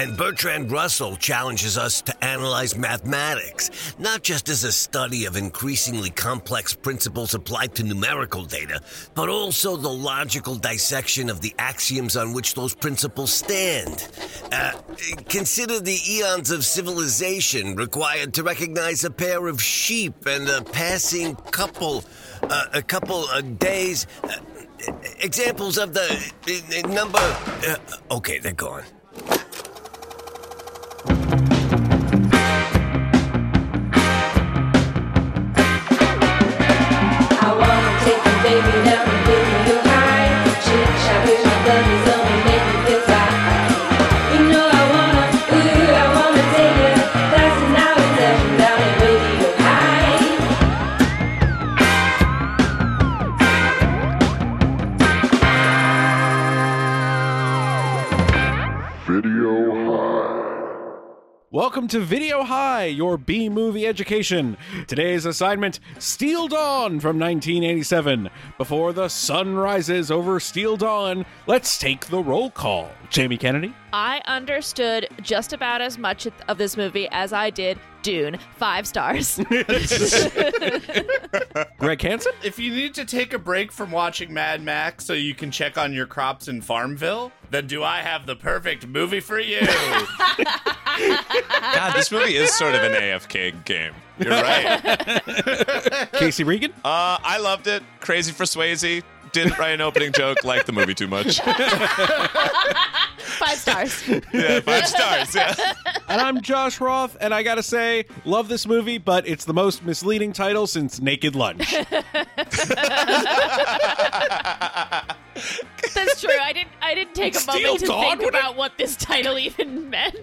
And Bertrand Russell challenges us to analyze mathematics, not just as a study of increasingly complex principles applied to numerical data, but also the logical dissection of the axioms on which those principles stand. Uh, consider the eons of civilization required to recognize a pair of sheep and a passing couple, uh, a couple of days. Uh, examples of the uh, number. Uh, okay, they're gone. Welcome to Video High, your B movie education. Today's assignment Steel Dawn from 1987. Before the sun rises over Steel Dawn, let's take the roll call. Jamie Kennedy, I understood just about as much of this movie as I did Dune. Five stars. Greg Hansen, If you need to take a break from watching Mad Max so you can check on your crops in Farmville, then do I have the perfect movie for you? God, this movie is sort of an AFK game. You're right. Casey Regan, Uh, I loved it. Crazy for Swayze. Didn't write an opening joke. Liked the movie too much. Five stars. Yeah, five stars. Yeah. and I'm Josh Roth, and I gotta say, love this movie, but it's the most misleading title since Naked Lunch. That's true. I didn't. I didn't take a Steel moment to Dawn? think What about what this title even meant.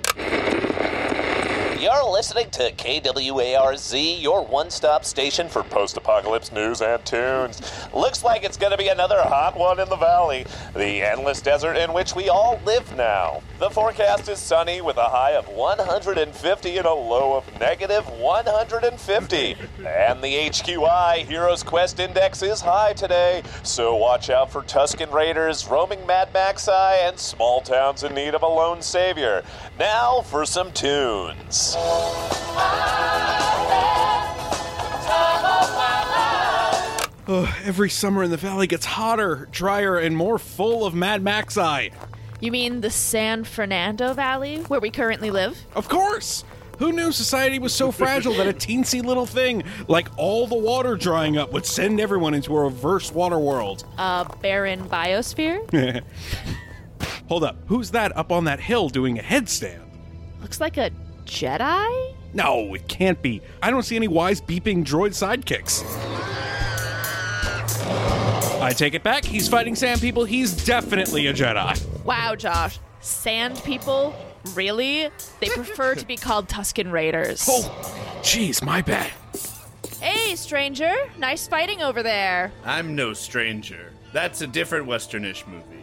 You're listening to KWARZ, your one stop station for post apocalypse news and tunes. Looks like it's going to be another hot one in the valley, the endless desert in which we all live now. The forecast is sunny with a high of 150 and a low of negative 150. and the HQI Heroes Quest Index is high today, so watch out for Tusken Raiders, roaming Mad Maxi, and small towns in need of a lone savior. Now for some tunes. Ugh, every summer in the valley gets hotter, drier, and more full of Mad Max eye. You mean the San Fernando Valley, where we currently live? Of course! Who knew society was so fragile that a teensy little thing like all the water drying up would send everyone into a reverse water world? A barren biosphere? Hold up, who's that up on that hill doing a headstand? Looks like a Jedi? No, it can't be. I don't see any wise beeping droid sidekicks. I take it back. He's fighting sand people. He's definitely a Jedi. Wow, Josh. Sand people? Really? They prefer to be called Tusken Raiders. Oh, jeez, my bad. Hey, stranger. Nice fighting over there. I'm no stranger. That's a different Westernish movie.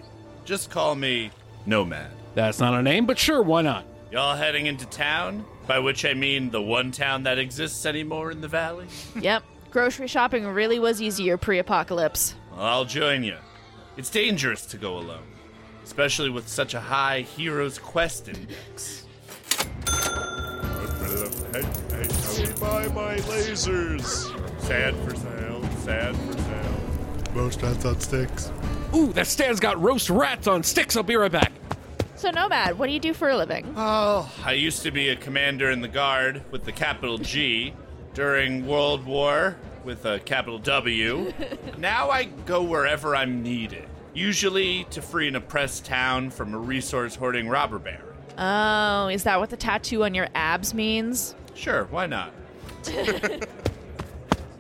Just call me Nomad. That's not a name, but sure, why not? Y'all heading into town? By which I mean the one town that exists anymore in the valley? Yep. Grocery shopping really was easier pre apocalypse. Well, I'll join you. It's dangerous to go alone, especially with such a high hero's Quest index. Hey, hey, how we buy my lasers? Sad for sale, sad for sale. Most rats on sticks. Ooh, that stand's got roast rats on sticks. I'll be right back. So, Nomad, what do you do for a living? Oh, I used to be a commander in the guard with the capital G during World War with a capital W. now I go wherever I'm needed, usually to free an oppressed town from a resource hoarding robber baron. Oh, is that what the tattoo on your abs means? Sure, why not?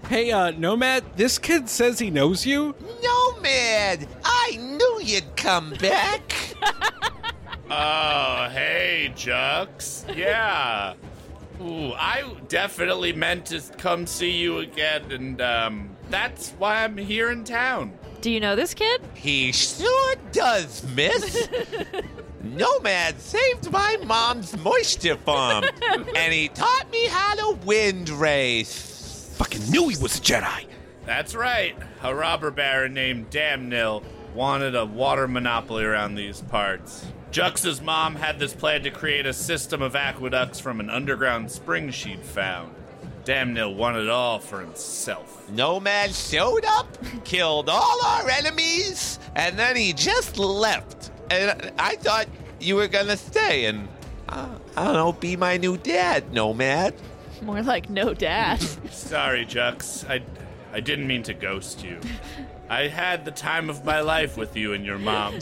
Hey, uh, Nomad, this kid says he knows you. Nomad! I knew you'd come back! Oh, hey, Jux. Yeah. Ooh, I definitely meant to come see you again, and um, that's why I'm here in town. Do you know this kid? he sure does, miss! Nomad saved my mom's moisture farm, and he taught me how to wind race. Fucking knew he was a Jedi. That's right. A robber baron named Damnil wanted a water monopoly around these parts. Jux's mom had this plan to create a system of aqueducts from an underground spring she'd found. Damnil wanted it all for himself. Nomad showed up, killed all our enemies, and then he just left. And I thought you were gonna stay and, uh, I don't know, be my new dad, Nomad. More like no dad. Sorry, Jux. I, I didn't mean to ghost you. I had the time of my life with you and your mom.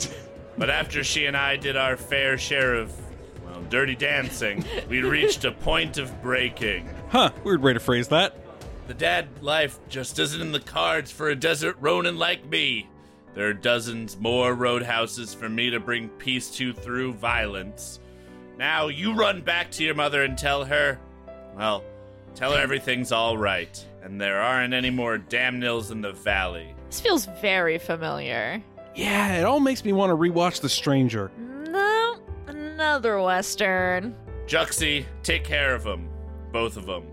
But after she and I did our fair share of, well, dirty dancing, we reached a point of breaking. Huh, weird way to phrase that. The dad life just isn't in the cards for a desert Ronin like me. There are dozens more roadhouses for me to bring peace to through violence. Now you run back to your mother and tell her, well, tell her everything's all right, and there aren't any more Damnils in the valley. this feels very familiar. Yeah, it all makes me want to rewatch The Stranger. No, another western. Juxie, take care of them, both of them.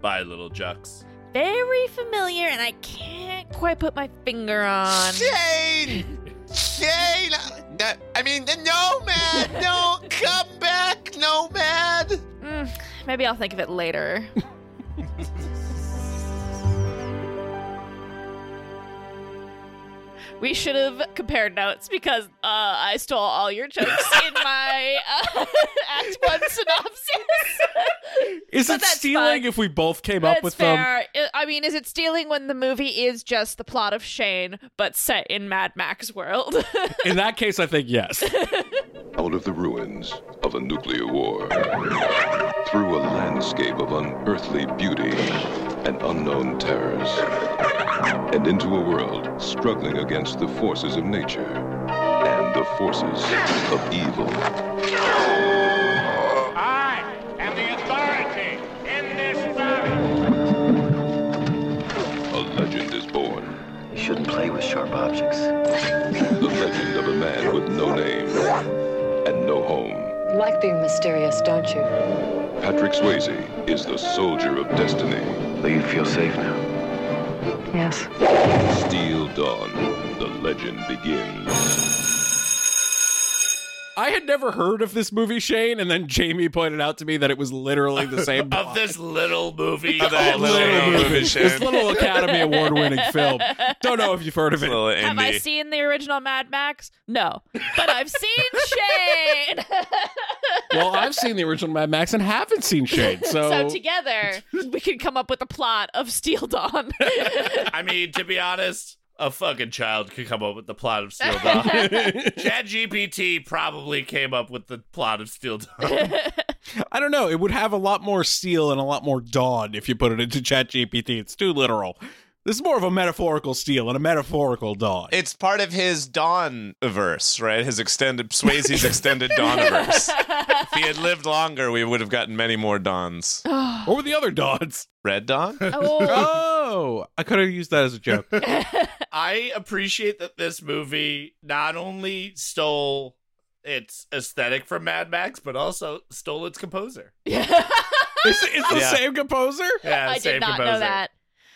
Bye, little Jux. Very familiar, and I can't quite put my finger on. Shane! Shane! I mean, the Nomad! No, come back, Nomad! Mm, maybe I'll think of it later. We should have compared notes because uh, I stole all your jokes in my uh, Act One synopsis. Is But it stealing fine. if we both came up with them? fair. I- I mean, is it stealing when the movie is just the plot of Shane, but set in Mad Max world? In that case, I think yes. out of the ruins of a nuclear war, through a landscape of unearthly beauty and unknown terrors, and into a world struggling against the forces of nature and the forces of evil. I am the authority in this valley. A legend is born. You shouldn't play with sharp objects. The legend of a man with no name and no home. You like being mysterious, don't you? Patrick Swayze is the soldier of destiny. Though you feel safe now. Yes. Steel Dawn. The legend begins. I had never heard of this movie, Shane, and then Jamie pointed out to me that it was literally the same Of this little movie. Of that called little Shane. movie. this little Academy Award winning film. Don't know if you've heard of it. little Have I indie. seen the original Mad Max? No, but I've seen Shane. Well, I've seen the original Mad Max and haven't seen Shane, so, so together we can come up with a plot of Steel Dawn. I mean, to be honest, a fucking child could come up with the plot of Steel Dawn. Chat GPT probably came up with the plot of Steel Dawn. I don't know. It would have a lot more steel and a lot more dawn if you put it into Chat GPT. It's too literal. This is more of a metaphorical steel and a metaphorical dawn. It's part of his Dawn verse, right? His extended Swayze's extended Dawn verse. If he had lived longer, we would have gotten many more Dawns. what were the other dawns? Red Dawn? oh, Oh, I could have used that as a joke. I appreciate that this movie not only stole its aesthetic from Mad Max, but also stole its composer. Is it's the Yeah. same composer? Yeah, I same did not composer. know that.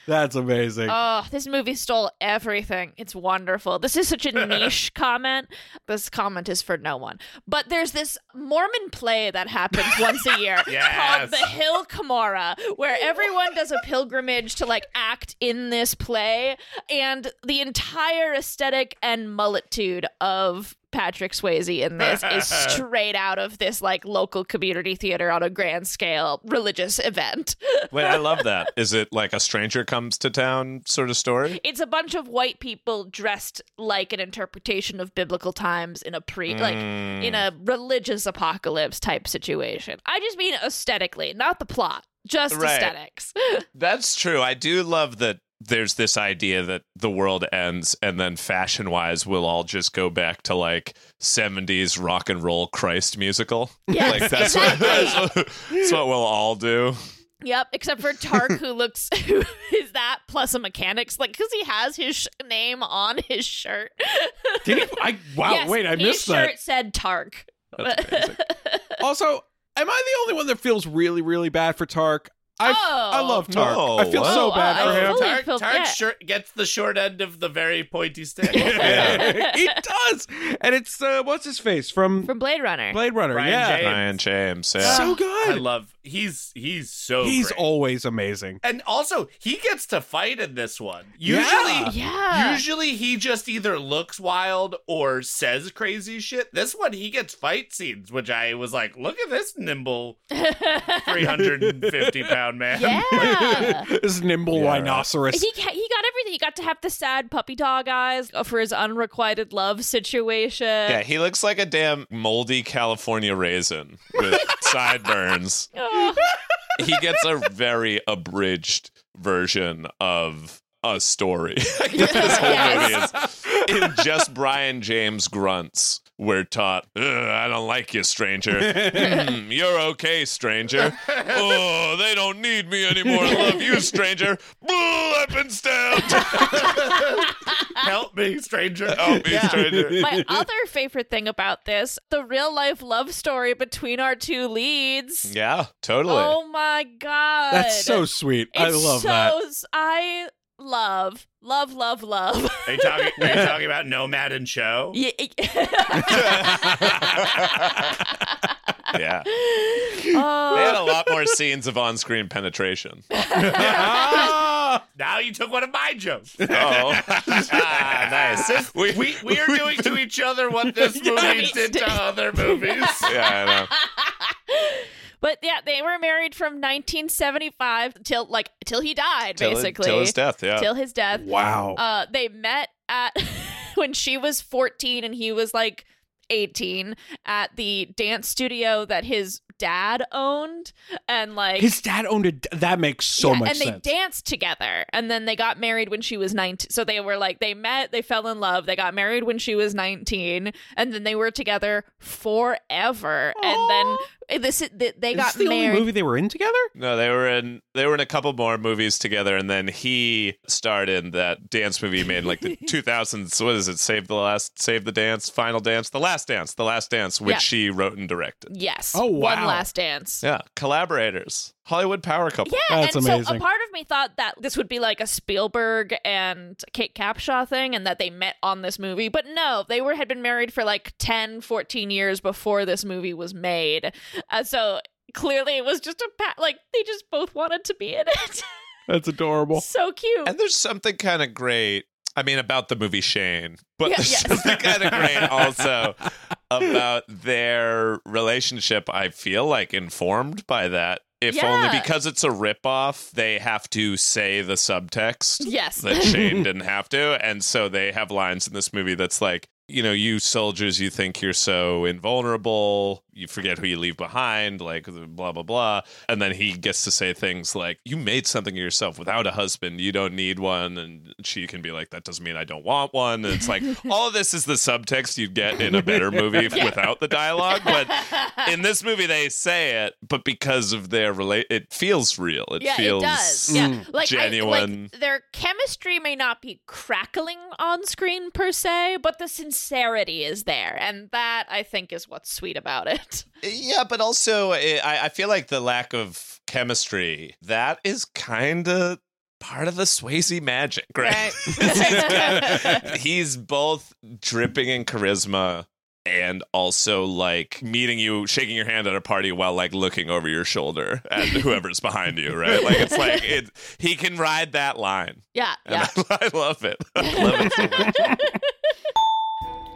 That's amazing. Oh, this movie stole everything. It's wonderful. This is such a niche comment. This comment is for no one. But there's this Mormon play that happens once a year called The Hill Cumorah, where everyone does a pilgrimage to like act in this play, and the entire aesthetic and multitude of Patrick Swayze in this is straight out of this like local community theater on a grand scale religious event. Wait, I love that. Is it like a stranger comes to town sort of story? it's a bunch of white people dressed like an interpretation of biblical times in a pre like hmm. in a religious apocalypse type situation. I just mean aesthetically, not the plot, just Right. aesthetics. That's true. I do love that there's this idea that the world ends and then fashion wise we'll all just go back to like 70s rock and roll Christ musical. Yes, like that's what, that's what that's what we'll all do. yep, except for Tark who looks who is that plus a mechanics like cuz he has his sh- name on his shirt. Did he? I, wow, Yes, wait, I missed that. his missed shirt that. said Tark. That's. Also, am I the only one that feels really, really bad for Tark? I, Oh. I love Tark. No, I feel what? so Oh, bad I- for I him. fully Tark, Tark yeah. short, gets the short end of the very pointy stick. he does, and it's uh, what's his face from, From Blade Runner. Blade Runner. Brion yeah, James. Ryan James. Yeah. so good. I love. He's he's so. He's great. always amazing. And also, he gets to fight in this one. Usually, Yeah. usually he just either looks wild or says crazy shit. This one, he gets fight scenes, which I was like, look at this nimble 350 pound man. yeah. this nimble Yeah, rhinoceros. He, ca- he got everything. He got to have the sad puppy dog eyes for his unrequited love situation. Yeah, he looks like a damn moldy California raisin with sideburns. Oh. He gets a very abridged version of a story. this whole movie is in just Brion James grunts. We're taught, I don't like you, stranger. Hmm, you're okay, stranger. Oh, they don't need me anymore. I love you, stranger. Boo, I've been stabbed. Help me, stranger. Help me, stranger. My other favorite thing about this, the real life love story between our two leads. Yeah, totally. Oh my god. That's so sweet. I love so, that. s- I love, love, love, love. Are you talking? Are you talking about Nomad and Sho? Yeah. yeah. Oh. They had a lot more scenes of on-screen penetration. Now you took one of my jokes. Oh, ah, nice. We, we we are doing to each other what this movie did to other movies. Yeah, I know. But yeah, they were married from 1975 till like till he died, Till- basically. till his death, yeah. Till his death. Wow. Uh, they met at when she was 14 and he was like 18 at the dance studio that his dad owned, and like His dad owned it. That makes so yeah, much and sense. they danced together and then they got married when she was 19 so they were like they met they fell in love they got married when she was 19 and then they were together forever and then this they they Is got this the married only movie they were in together? No, they were in they were in a couple more movies together, and then he starred in that dance movie made in like the 2000s. What is it? Save the last, save the dance, final dance, the last dance, the last dance, which Yeah. she wrote and directed. yes Oh, one wow. last dance Yeah, collaborators, Hollywood power couple. Yeah, That's and so a part of me thought that this would be like a Spielberg and Kate Capshaw thing and that they met on this movie, but no, they were had been married for like 10, 14 years before this movie was made. Uh, so clearly it was just a pa- like they just both wanted to be in it. That's adorable. so cute. And there's something kind of great. I mean, about the movie Shane, but Yeah, there's yes. something kind of great also about their relationship. I feel like informed by that. If only because it's a ripoff, they have to say the subtext Yes. that Shane didn't have to. And so they have lines in this movie that's like, you know, you soldiers, you think you're so invulnerable, you forget who you leave behind, like blah, blah, blah. And then he gets to say things like, you made something of yourself without a husband, you don't need one. And she can be like, that doesn't mean I don't want one. And it's like, all of this is the subtext you'd get in a better movie without the dialogue. But in this movie, they say it, but because of their relate, it feels real. It yeah, feels it does. Yeah, mm. like I- genuine. like their chemistry may not be crackling on screen per se, but the sincerity is there, and that I think is what's sweet about it. Yeah, but also eh, I, I feel like the lack of chemistry that is kind of part of the Swayze magic, right? he's, he's both dripping in charisma and also like meeting you, shaking your hand at a party while like looking over your shoulder at whoever's behind you, right? Like it's like it. He can ride that line. Yeah, And yeah. I, I love it. I love it so much.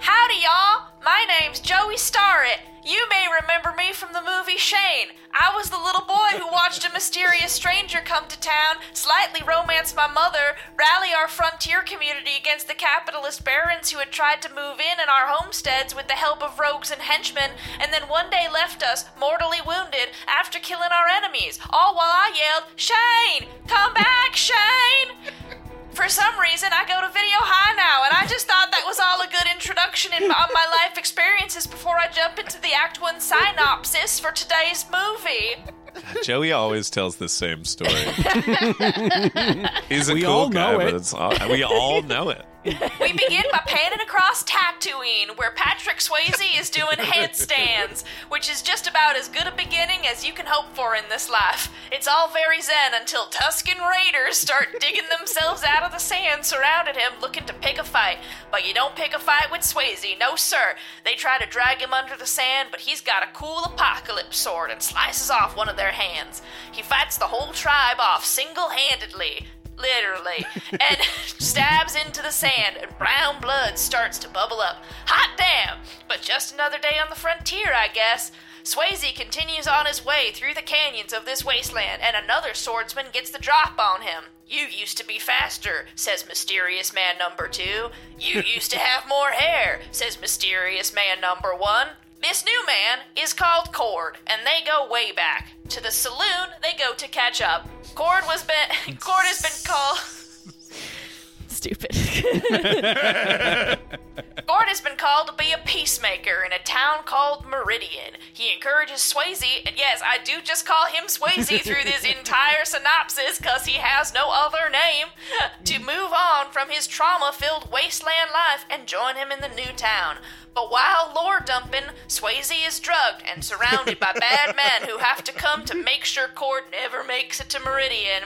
Howdy, y'all! My name's Joey Starrett. You may remember me from the movie Shane. I was the little boy who watched a mysterious stranger come to town, slightly romance my mother, rally our frontier community against the capitalist barons who had tried to move in in our homesteads with the help of rogues and henchmen, and then one day left us, mortally wounded, after killing our enemies, all while I yelled, Shane! Come back, Shane! For some reason, I go to Video High now, and I just thought that was all a good introduction in my, on my life experiences before I jump into the Act 1 synopsis for today's movie. Joey always tells the same story. He's a We cool all guy, know but it. it's all, we all know it. We begin by panning across Tatooine, where Patrick Swayze is doing handstands, which is just about as good a beginning as you can hope for in this life. It's all very zen until Tusken Raiders start digging themselves out of the sand surrounded him looking to pick a fight. But you don't pick a fight with Swayze, no sir. They try to drag him under the sand, but he's got a cool apocalypse sword and slices off one of their hands. He fights the whole tribe off single handedly literally, and stabs into the sand, and brown blood starts to bubble up. Hot damn! But just another day on the frontier, I guess. Swayze continues on his way through the canyons of this wasteland, and another swordsman gets the drop on him. You used to be faster, says Mysterious Man number two. You used to have more hair, says Mysterious Man number one. This new man is called Cord, and they go way back. To the saloon, they go to catch up. Cord was been Cord has been called stupid. Cord has been called to be a peacemaker in a town called Meridian. He encourages Swayze, and yes, I do just call him Swayze through this entire synopsis because he has no other name, to move on from his trauma filled wasteland life and join him in the new town. But while lore dumping, Swayze is drugged and surrounded by bad men who have to come to make sure Cord never makes it to Meridian.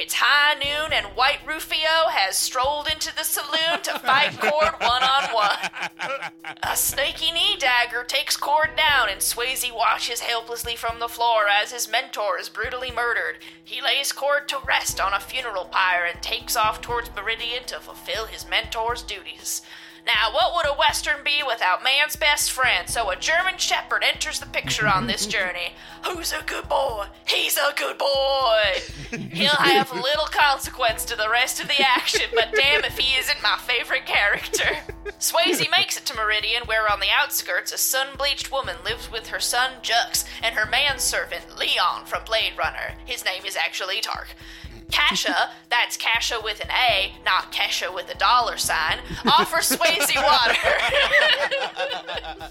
It's high noon, and White Rufio has strolled into the saloon to fight Cord one on one. A snaky knee dagger takes Cord down, and Swayze watches helplessly from the floor as his mentor is brutally murdered. He lays Cord to rest on a funeral pyre and takes off towards Meridian to fulfill his mentor's duties. Now, what would a Western be without man's best friend? So a German Shepherd enters the picture on this journey. Who's a good boy? He's a good boy. He'll have little consequence to the rest of the action, but damn if he isn't my favorite character. Swayze makes it to Meridian, where on the outskirts a sun-bleached woman lives with her son Jux and her manservant Leon from Blade Runner. His name is actually Tark. Kasha, that's Kasha with an A, not Kesha with a dollar sign, offer Swayze water.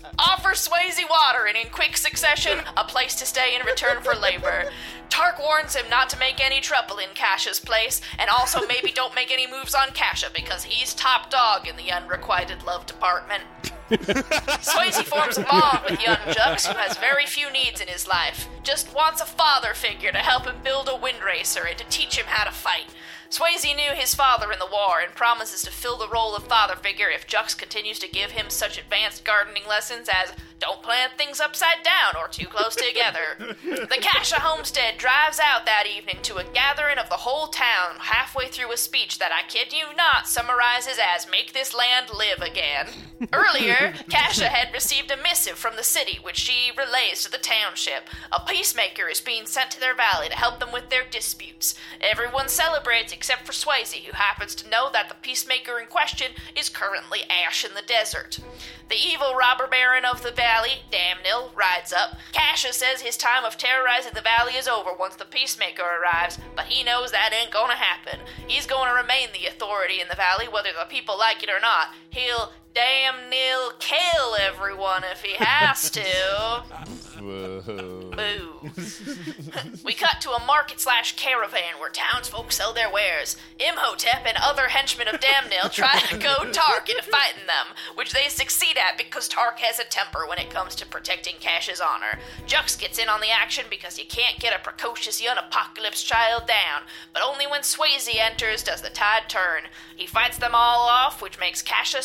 offer Swayze water and in quick succession, a place to stay in return for labor. Tark warns him not to make any trouble in Kasha's place, and also maybe don't make any moves on Kasha because he's top dog in the unrequited love department. Swayze forms a bond with young Jux, who has very few needs in his life. Just wants a father figure to help him build a wind racer and to teach him how to fight. Swayze knew his father in the war and promises to fill the role of father figure if Jux continues to give him such advanced gardening lessons as don't plant things upside down or too close together. the Kasha homestead drives out that evening to a gathering of the whole town, halfway through a speech that I kid you not summarizes as Make this land live again. Earlier, Kasha had received a missive from the city, which she relays to the township. A peacemaker is being sent to their valley to help them with their disputes. Everyone celebrates except for Swayze, who happens to know that the peacemaker in question is currently Ash in the desert. The evil robber baron of the valley, Damnil, rides up. Kasha says his time of terrorizing the valley is over once the peacemaker arrives, but he knows that ain't gonna happen. He's gonna remain the authority in the valley, whether the people like it or not. He'll damn nil kill everyone if he has to. Boo. we cut to a market slash caravan where townsfolk sell their wares. Imhotep and other henchmen of Damnil try to goad Tark into fighting them, which they succeed at because Tark has a temper when it comes to protecting Kasha's honor. Jux gets in on the action because he can't get a precocious young apocalypse child down, but only when Swayze enters does the tide turn. He fights them all off, which makes Kasha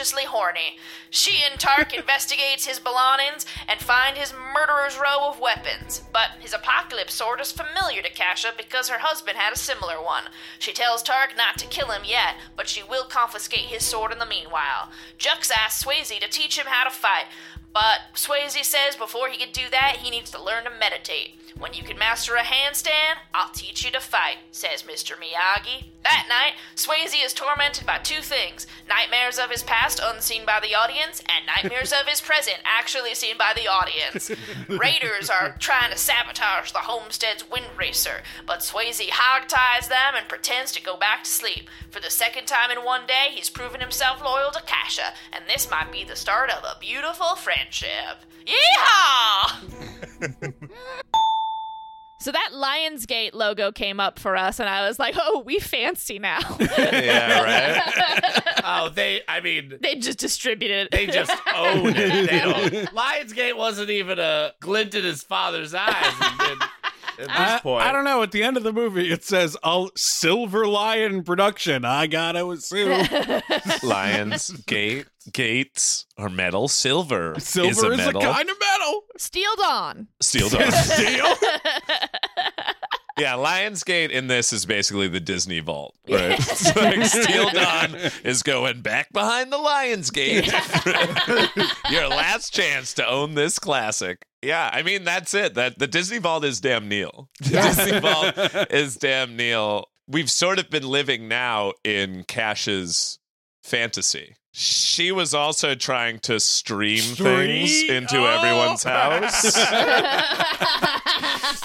suspiciously horny. She and Tark investigates his belongings and find his murderer's row of weapons, but his apocalypse sword is familiar to Kasha because her husband had a similar one. She tells Tark not to kill him yet, but she will confiscate his sword in the meanwhile. Jux asks Swayze to teach him how to fight, but Swayze says before he can do that, he needs to learn to meditate. When you can master a handstand, I'll teach you to fight, says Mr. Miyagi. That night, Swayze is tormented by two things nightmares of his past unseen by the audience, and nightmares of his present actually seen by the audience. Raiders are trying to sabotage the homestead's wind racer, but Swayze hogties them and pretends to go back to sleep. For the second time in one day, he's proven himself loyal to Kasha, and this might be the start of a beautiful friendship. Yeehaw! So that Lionsgate logo came up for us, and I was like, "Oh, we fancy now." yeah, right. oh, they. I mean, they just distributed it. they just own it. They don't. Lionsgate wasn't even a glint in his father's eyes. And, and, at this I, point, I don't know. At the end of the movie, it says "A Silver Lion Production." I gotta assume Lions, gate, gates are metal. Silver, silver is a metal. kind of metal. Steel Dawn. Steel Dawn. Steel. Yeah, Lionsgate in this is basically the Disney Vault, right? It's like Steel Dawn is going back behind the Lionsgate. Your last chance to own this classic. Yeah, I mean that's it. That the Disney Vault is Damnil. The Disney Vault is Damnil. We've sort of been living now in Cash's fantasy. She was also trying to stream, things into Oh. everyone's house.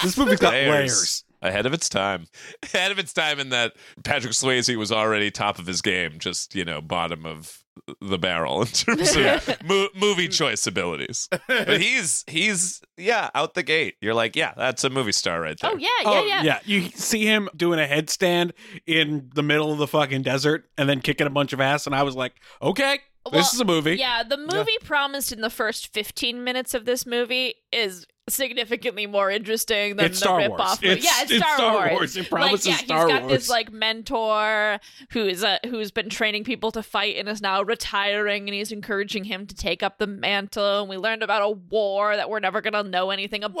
This movie's got layers. Ahead of its time. Ahead of its time in that Patrick Swayze was already top of his game, just, you know, bottom of the barrel in terms of mo- movie choice abilities. But he's, he's, yeah, out the gate. You're like, yeah, that's a movie star right there. Oh yeah, yeah, Oh yeah. You see him doing a headstand in the middle of the fucking desert and then kicking a bunch of ass, and I was like, okay, this is a movie. Yeah, the movie promised in the first 15 minutes of this movie is significantly more interesting than It's the Star rip-off Wars. movie. It's- yeah, it's, it's Star, Star Wars. Wars. It promises like, yeah, Star he's got Wars. this like mentor who's uh, who's been training people to fight and is now retiring, and he's encouraging him to take up the mantle. And we learned about a war that we're never gonna know anything about.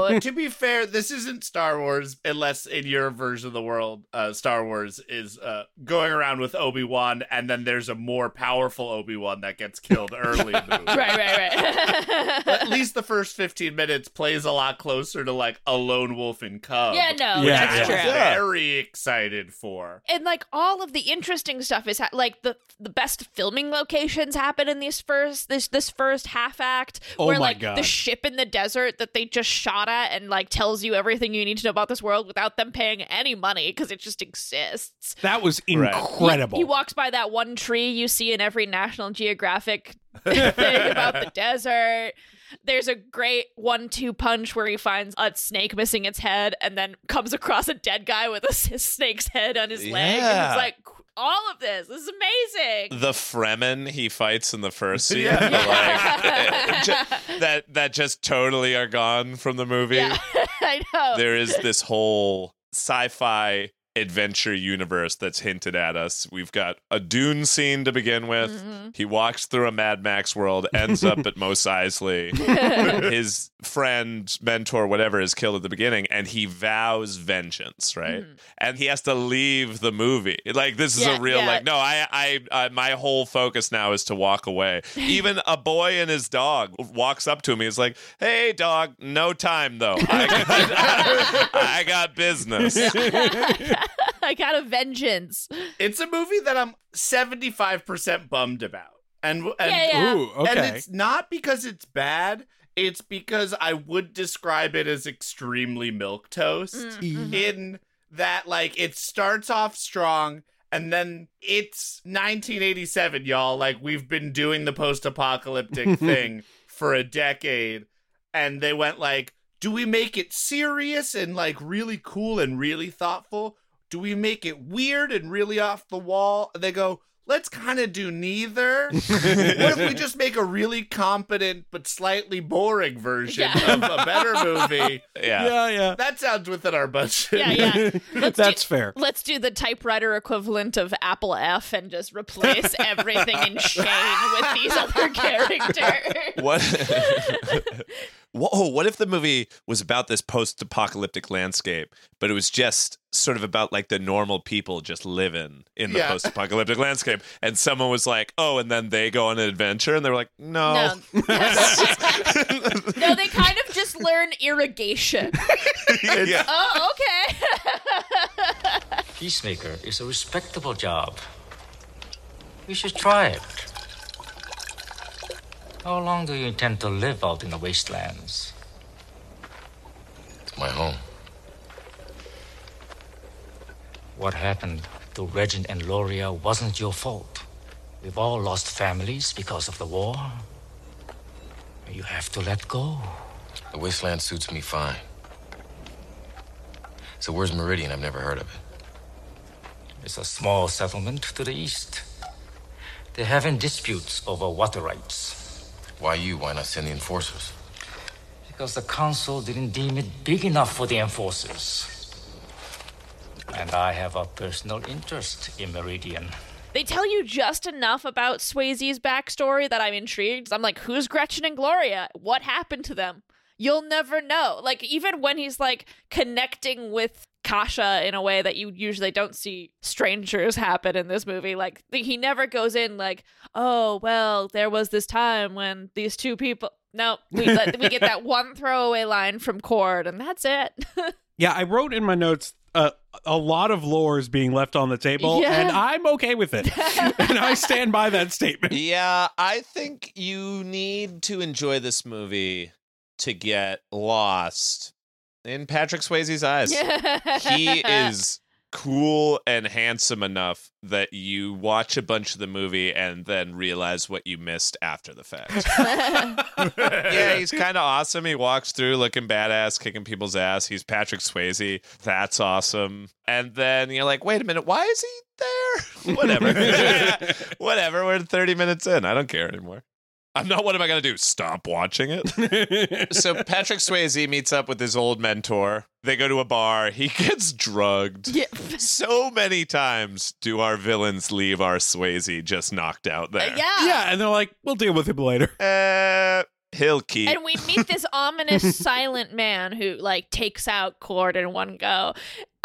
Well, to be fair, this isn't Star Wars unless in your version of the world, uh, Star Wars is uh, going around with Obi Wan, and then there's a more powerful Obi Wan that gets killed early in the movie. right, right, right. At least the first 15 minutes plays a lot closer to like a lone wolf and cub. Yeah, no, Yeah, that's yeah. true. Very excited for. and like all of the interesting stuff is ha- like the the best filming locations happen in this first this this first half act Oh where my like God. the ship in the desert that they just shot at and like tells you everything you need to know about this world without them paying any money because it just exists. That was incredible. He, he walks by that one tree you see in every National Geographic thing about the desert. There's a great one-two punch where he finds a snake missing its head, and then comes across a dead guy with a snake's head on his leg, and Yeah. like all of this. This is amazing. The Fremen he fights in the first scene, Yeah. like, ju- that that just totally are gone from the movie. Yeah, I know. there is this whole sci-fi adventure universe that's hinted at us. We've got a Dune scene to begin with. Mm-hmm. He walks through a Mad Max world, ends up at Mos Eisley. His friend, mentor, whatever, is killed at the beginning, and he vows vengeance. Right, and he has to leave the movie. Like this is Mm-hmm. Yeah, a real yeah. like. No, I, I, I, my whole focus now is to walk away. Even a boy and his dog walks up to me. He's like, "Hey, dog, no time though. I got, I got business." I got a vengeance. It's a movie that I'm 75% bummed about. And, and Yeah, yeah. Ooh, okay. And it's not because it's bad. It's because I would describe it as extremely milk toast Mm-hmm. in that like it starts off strong and then it's 1987 y'all like we've been doing the post-apocalyptic thing for a decade and they went like do we make it serious and like really cool and really thoughtful do we make it weird and really off the wall and they go let's kind of do neither what if we just make a really competent but slightly boring version Yeah. of a better movie Yeah. yeah, yeah. that sounds within our budget Yeah, yeah. Let's That's do, fair. Let's do the typewriter equivalent of Apple F and just replace everything in Shane with these other characters. What? Whoa, what if the movie was about this post apocalyptic landscape, but it was just sort of about like the normal people just living in the Yeah. post apocalyptic landscape? And someone was like, oh, and then they go on an adventure, and they're like, no. No. no, they kind of just learn irrigation. yeah. Oh, okay. Peacemaker is a respectable job. You should try it. How long do you intend to live out in the wastelands? It's my home. What happened to Regent and Loria wasn't your fault. We've all lost families because of the war. You have to let go. The wasteland suits me fine. So where's Meridian? I've never heard of it. It's a small settlement to the east. They're having disputes over water rights. Why you? Why not send the enforcers? Because the council didn't deem it big enough for the enforcers. And I have a personal interest in Meridian. They tell you just enough about Swayze's backstory that I'm intrigued. I'm like, who's Gretchen and Gloria? What happened to them? You'll never know. Like, even when he's like connecting with Kasha in a way that you usually don't see strangers happen in this movie, like, he never goes in like, oh, well, there was this time when these two people. No, we, we get that one throwaway line from Cord, and that's it. Yeah, I wrote in my notes uh, a lot of lore is being left on the table, Yeah. and I'm okay with it. and I stand by that statement. Yeah, I think you need to enjoy this movie to get lost in Patrick Swayze's eyes. he is cool and handsome enough that you watch a bunch of the movie and then realize what you missed after the fact. yeah, he's kind of awesome. He walks through looking badass, kicking people's ass. He's Patrick Swayze. That's awesome. And then you're like, wait a minute, why is he there? Whatever. Whatever. We're 30 minutes in. I don't care anymore. I'm not. What am I going to do? Stop watching it? so Patrick Swayze meets up with his old mentor. They go to a bar. He gets drugged. So many times do our villains leave our Swayze just knocked out there. yeah. Yeah, and they're like, we'll deal with him later. Uh, he'll keep. And we meet this ominous silent man who like takes out Cord in one go.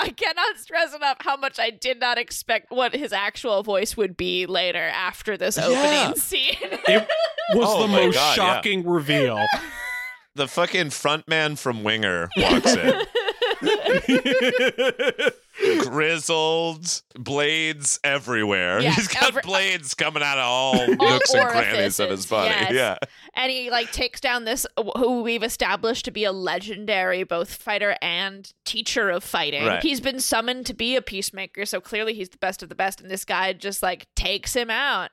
I cannot stress enough how much I did not expect what his actual voice would be later after this opening Yeah. scene. It was Oh the most God, yeah. shocking reveal. the fucking frontman from Winger walks in. Grizzled, blades everywhere. Yeah, He's got every- blades coming out of all nooks and crannies of his body. yes. Yeah. and he like takes down this who we've established to be a legendary both fighter and teacher of fighting. Right. He's been summoned to be a peacemaker, so clearly he's the best of the best. And this guy just like takes him out,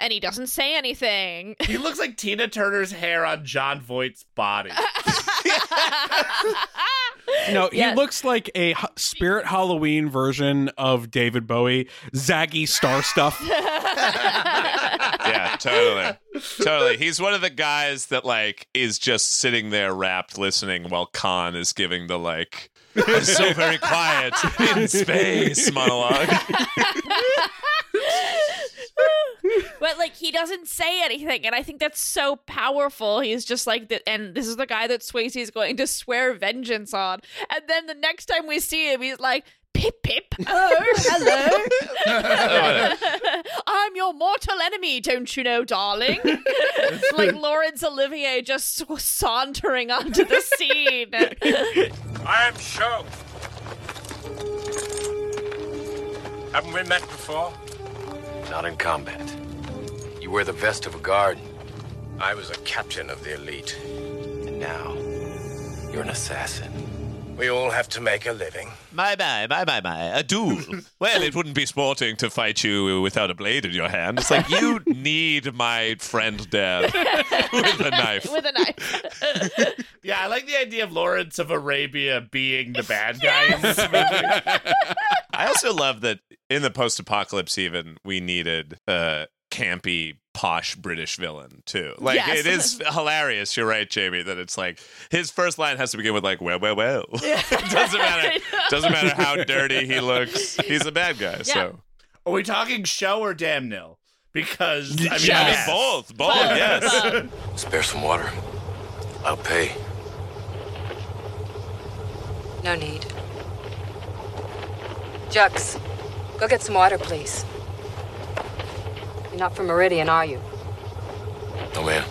and he doesn't say anything. He looks like Tina Turner's hair on Jon Voight's body. No, he Yes. looks like a h- Spirit Halloween version of David Bowie, Ziggy Stardust. Yeah, totally. totally. He's one of the guys that like is just sitting there wrapped listening while Khan is giving the like "It's so very quiet in space monologue. but like he doesn't say anything and i think that's so powerful. He's just like the, and this is the guy that swayze is going to swear vengeance on and then the next time we see him he's like pip pip oh hello. I'm your mortal enemy don't you know darling? Like Laurence Olivier just s- sauntering onto the scene. I am Sho. Haven't we met before? Not in combat. You wear the vest of a guard, I was a captain of the elite. and now you're an assassin. We all have to make a living. Bye bye, bye bye bye. A duel. well, it wouldn't be sporting to fight you without a blade in your hand. It's like you need my friend dad with a knife. with a knife Yeah, I like the idea of Lawrence of Arabia being the bad guy in this movie. I also love that in the post-apocalypse, even we needed a campy, posh British villain too. Like Yes. it is hilarious. You're right, Jamie. That it's like his first line has to begin with like "well, well, well." it doesn't matter. Doesn't matter how dirty he looks. He's a bad guy. So Are we talking Sho or Damnil? Because I mean, I mean, yes. both, both, yes. Spare some water. I'll pay. No need. Jux, go get some water, please. You're not from Meridian, are you? No, ma'am.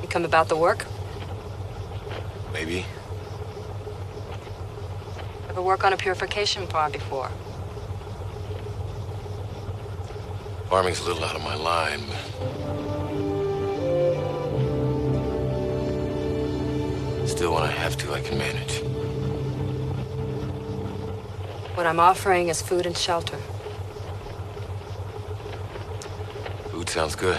You come about the work? Maybe. Ever work on a purification farm before? Farming's a little out of my line, but still, when I have to, I can manage. What I'm offering is food and shelter. Food sounds good.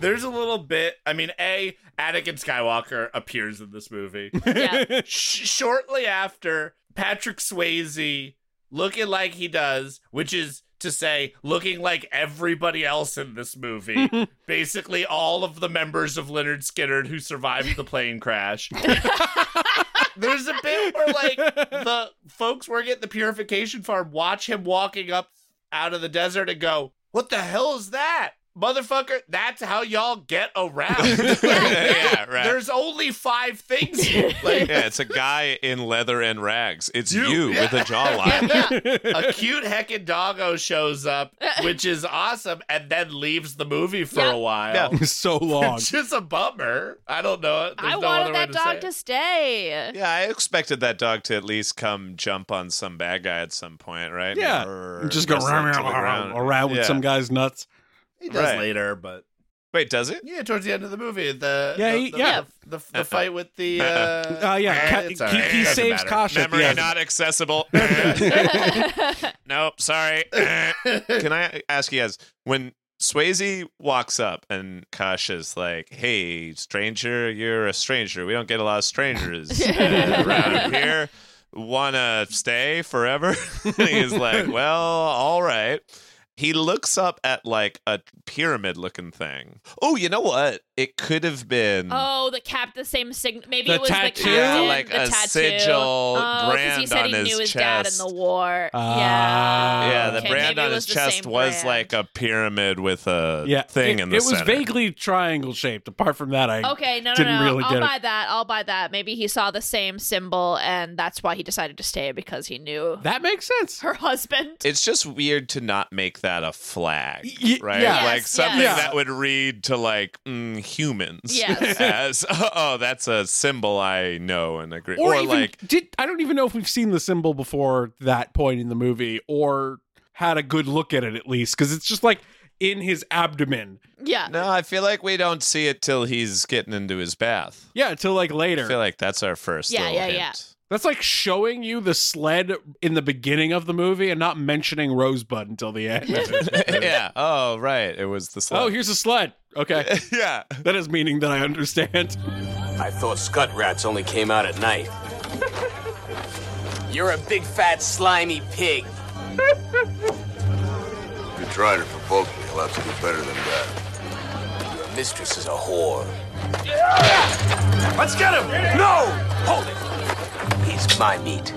There's a little bit. I mean, a Anakin Skywalker appears in this movie. Yeah. Sh- shortly after, Patrick Swayze looking like he does, which is to say, looking like everybody else in this movie. Basically, all of the members of Lynyrd Skynyrd who survived the plane crash. There's a bit where, like, the folks working at the purification farm watch him walking up out of the desert and go, What the hell is that? Motherfucker, that's how y'all get around. yeah, right. There's only five things. here. Like, yeah, it's a guy in leather and rags. It's You- you, yeah. with a jawline. a cute heckin' doggo shows up, which is awesome, and then leaves the movie for Yeah. a while. so long. It's just a bummer. I don't know. There's I no wanted that to dog to stay. Yeah, I expected that dog to at least come jump on some bad guy at some point, right? Yeah. Or Just go wrestle around, to the ground. around with Yeah. some guy's nuts. He does Right. later, but Wait, does it? yeah, towards the end of the movie, the Yeah, the, he- the, yeah. the, the, the fight with the uh, Uh, yeah, Ka- it's all he- right. he Doesn't saves matter. Kasha at the Memory end. not accessible. nope, sorry. Can I ask you guys when Swayze walks up and Kasha's like, "Hey, stranger, you're a stranger. We don't get a lot of strangers uh, around here. Wanna stay forever?" he's like, "Well, all right." He looks up at like a pyramid looking thing. Oh, you know what? It could have been Oh, the cap, the same sign. Maybe The it was tattoo? the Yeah, like the a tattoo. sigil oh, 'cause he brand said on he his knew his dad in the war. Ah. yeah. Yeah, the Okay, brand on his chest was brand. like a pyramid with a Yeah, thing it, in the it was center. vaguely triangle shaped. Apart from that, I Okay, no, no, didn't no. really I'll get buy it. that. I'll buy that. Maybe he saw the same symbol, and that's why he decided to stay because he knew That makes sense. her husband. It's just weird to not make that a flag, Y- right? yeah. Like Yes, something yes. that would read to like mm, humans Yes. as oh, that's a symbol I know and agree. Or, Or, even like did I don't even know if we've seen the symbol before that point in the movie, or had a good look at it at least, because it's just like in his abdomen. Yeah. no, I feel like we don't see it till he's getting into his bath. Yeah, until like later. I feel like that's our first. Yeah, yeah, hint. yeah. That's like showing you the sled in the beginning of the movie and not mentioning Rosebud until the end. yeah. Oh, right. It was the sled. oh, here's a sled. Okay. yeah. That is meaning that I understand. I thought scud rats only came out at night. You're a big fat slimy pig. You tried it for both. Me. You'll have to do better than that. Your mistress is a whore. Let's get him! No! Hold it! He's my meat.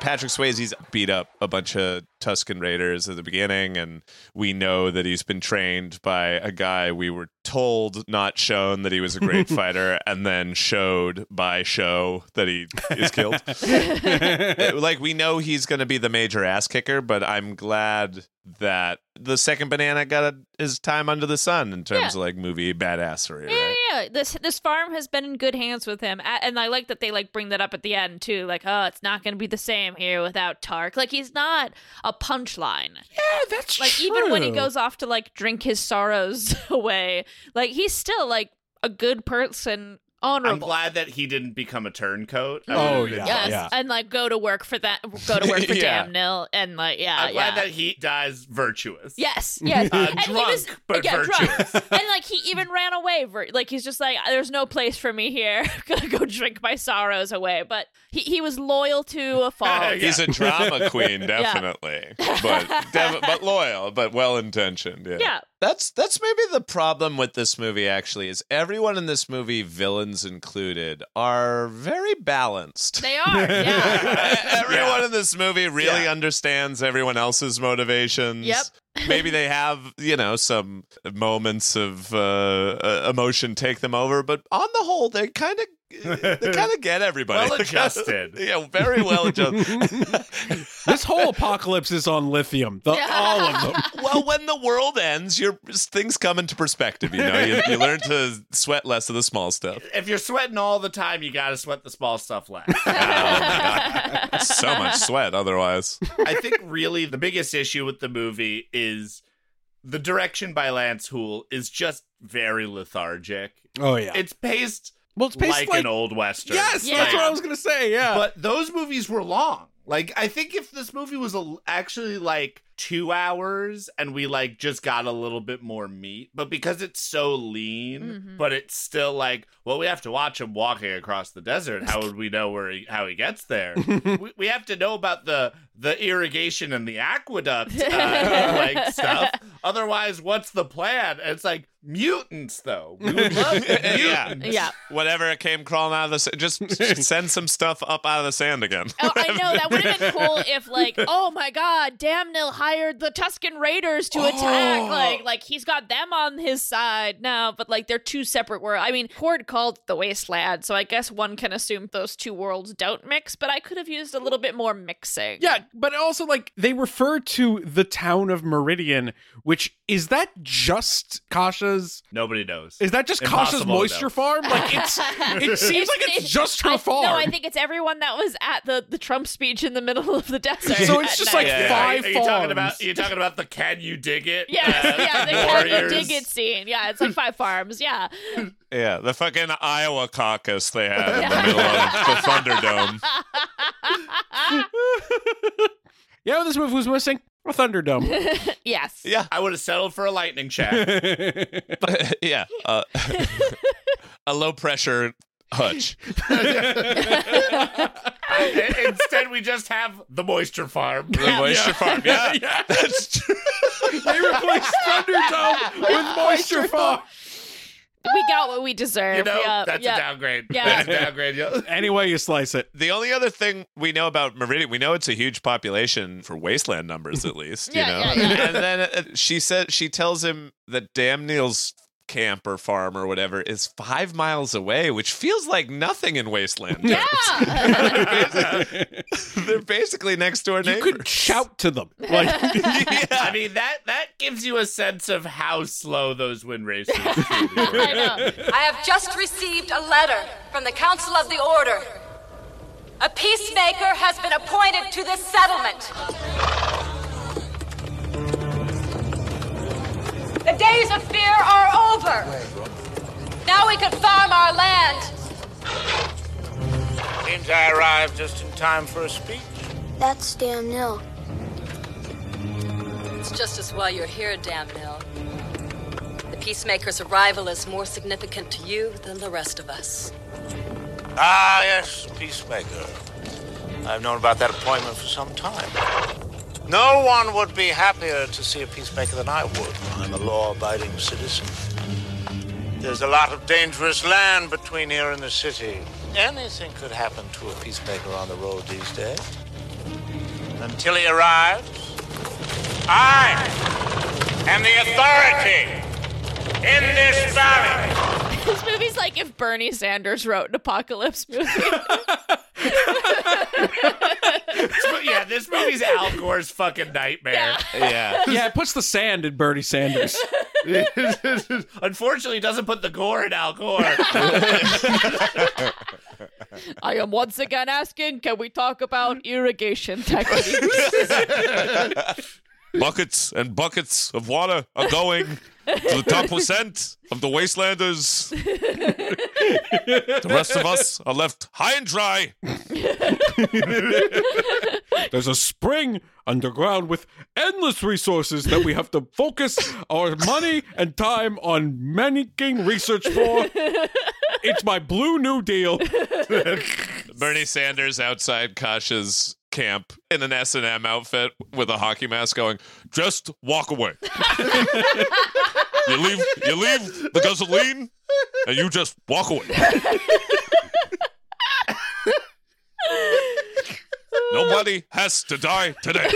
Patrick Swayze's beat up a bunch of Tusken Raiders at the beginning, and we know that he's been trained by a guy we were told, not shown, that he was a great fighter, and then showed by Sho that he is killed. like, we know he's going to be the major ass kicker, but I'm glad that the second banana got a, his time under the sun in terms Yeah. of like movie badassery, Yeah, right? yeah. This this farm has been in good hands with him, and I like that they like bring that up at the end too. Like, oh, it's not going to be the same here without Tark. Like, he's not a punchline. Yeah, that's Like, even when he goes off to like drink his sorrows away, like he's still like a good person, I'm glad that he didn't become a turncoat. I Oh, would've yeah, Yes, yeah. and like go to work for that. Go to work for Yeah. Damnil, and like yeah, I'm yeah. glad that he dies virtuous. Yes, yes. Uh, and he drunk, was, but yeah, virtuous. drunk. and like he even ran away. Vir- like he's just like, there's no place for me here. I'm gonna go drink my sorrows away. But he, he was loyal to a fault. Yeah. He's a drama queen, definitely, but dev- but loyal, but well intentioned. Yeah. Yeah. That's that's maybe the problem with this movie. Actually, is everyone in this movie, villains included, are very balanced. They are. Yeah. everyone in this movie really Yeah. understands everyone else's motivations. Yep. Maybe they have, you know, some moments of uh, uh, emotion take them over, but on the whole, they kind of they kind of get everybody. Well adjusted. yeah, very well adjusted. this whole apocalypse is on lithium. The, all of them. well, when the world ends, your things come into perspective. You know, you, you learn to sweat less of the small stuff. If you're sweating all the time, you got to sweat the small stuff less. Oh, so much sweat, otherwise. I think really the biggest issue with the movie is the direction by Lance Hool is just very lethargic. Oh yeah. It's paced Well, it's paced like, like- an old western. Yes, Yeah. that's what I was gonna say. Yeah, But those movies were long. Like I think if this movie was a, actually like two hours and we like just got a little bit more meat, but because it's so lean, Mhm. but it's still like, well, we have to watch him walking across the desert. How would we know where he, how he gets there? we, we have to know about the the irrigation and the aqueduct uh, like stuff. Otherwise, what's the plan? And it's like mutants, though. We would love yeah. mutants. Yeah. Whatever it came crawling out of the sand, just send some stuff up out of the sand again. Oh, I know that would have been cool if, like, oh my God, Damnil hired the Tusken Raiders to attack. Oh. Like, like he's got them on his side now, but like they're two separate worlds. I mean, Cord called it the Wasteland, so I guess one can assume those two worlds don't mix. But I could have used a little bit more mixing. Yeah, but also like they refer to the town of Meridian, which is that just Kasha's? Nobody knows. Is that just Impossible Kasha's moisture farm? Like it's, it seems like it's, just her I, farm. No, I think it's everyone that was at the the Trump speech in the middle of the desert. So it's just night. like five Are you talking farms. about? You talking about the can you dig it? Yeah, uh, yeah, the can you dig it scene. Yeah, it's like five farms. Yeah. Yeah, the fucking Iowa caucus they had in the middle of the Thunderdome. You know what this movie was missing? A Thunderdome. yes. Yeah, I would have settled for a lightning shaft. yeah, uh, a low pressure hutch. Instead, we just have the moisture farm. The moisture farm. Yeah, yeah. that's true. they replaced Thunderdome with Moisture Farm. We got what we deserve. You know, yeah, that's yeah. a downgrade. Yeah. That's a downgrade. Yeah. Any way you slice it. The only other thing we know about Meridian, we know it's a huge population for wasteland numbers, at least. You Yeah, know, yeah, yeah. and then uh, she said she tells him that Damnil's camp or farm or whatever is five miles away, which feels like nothing in wasteland. Yeah. They're basically next door neighbor. You neighbors. could shout to them. Like I mean that that gives you a sense of how slow those wind races. are. I. I have just received a letter from the Council of the Order. A peacemaker has been appointed to this settlement. The days of fear are over. Now we can farm our land. Seems I arrived just in time for a speech. That's Damnil. It's just as well you're here, damn Damnil. The peacemaker's arrival is more significant to you than the rest of us. Ah, yes, Peacemaker. I've known about that appointment for some time. No one would be happier to see a peacemaker than I would. I'm a law abiding citizen. There's a lot of dangerous land between here and the city. Anything could happen to a peacemaker on the road these days. Until he arrives, I am the authority in this valley. This movie's like if Bernie Sanders wrote an apocalypse movie. Yeah, this movie's Al Gore's fucking nightmare. yeah. Yeah, it puts the sand in Bernie Sanders. Unfortunately, it doesn't put the gore in Al Gore. I am once again asking, can we talk about irrigation techniques? buckets and buckets of water are going to the top percent of the wastelanders. the rest of us are left high and dry. There's a spring underground with endless resources that we have to focus our money and time on making research for. It's my Blue New Deal. Bernie Sanders outside Kasha's camp in an S&M outfit with a hockey mask going, just walk away. you leave you leave the gasoline and you just walk away. Nobody has to die today.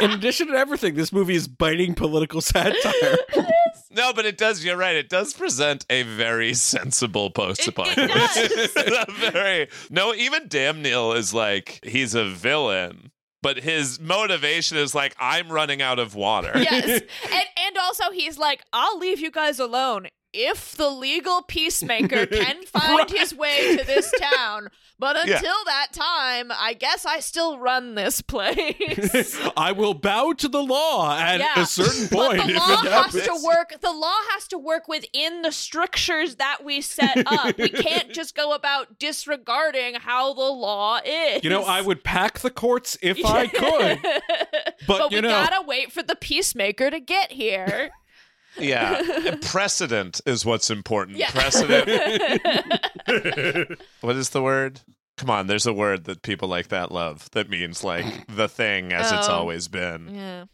In addition to everything, this movie is biting political satire. No, but it does. You're right. It does present a very sensible post-apocalypse. very no. Even Damnil is like he's a villain, but his motivation is like I'm running out of water. yes. And and also he's like, I'll leave you guys alone if the legal peacemaker can find his way to this town. But Yeah. until that time, I guess I still run this place. I will bow to the law at Yeah. a certain point. But the law has to work. The law has to work within the strictures that we set up. we can't just go about disregarding how the law is. You know, I would pack the courts if I could. But, but you we know, gotta wait for the peacemaker to get here. Yeah. Precedent is what's important. Yeah. Precedent. what is the word? Come on, there's a word that people like that love that means like the thing as it's Oh. always been. yeah.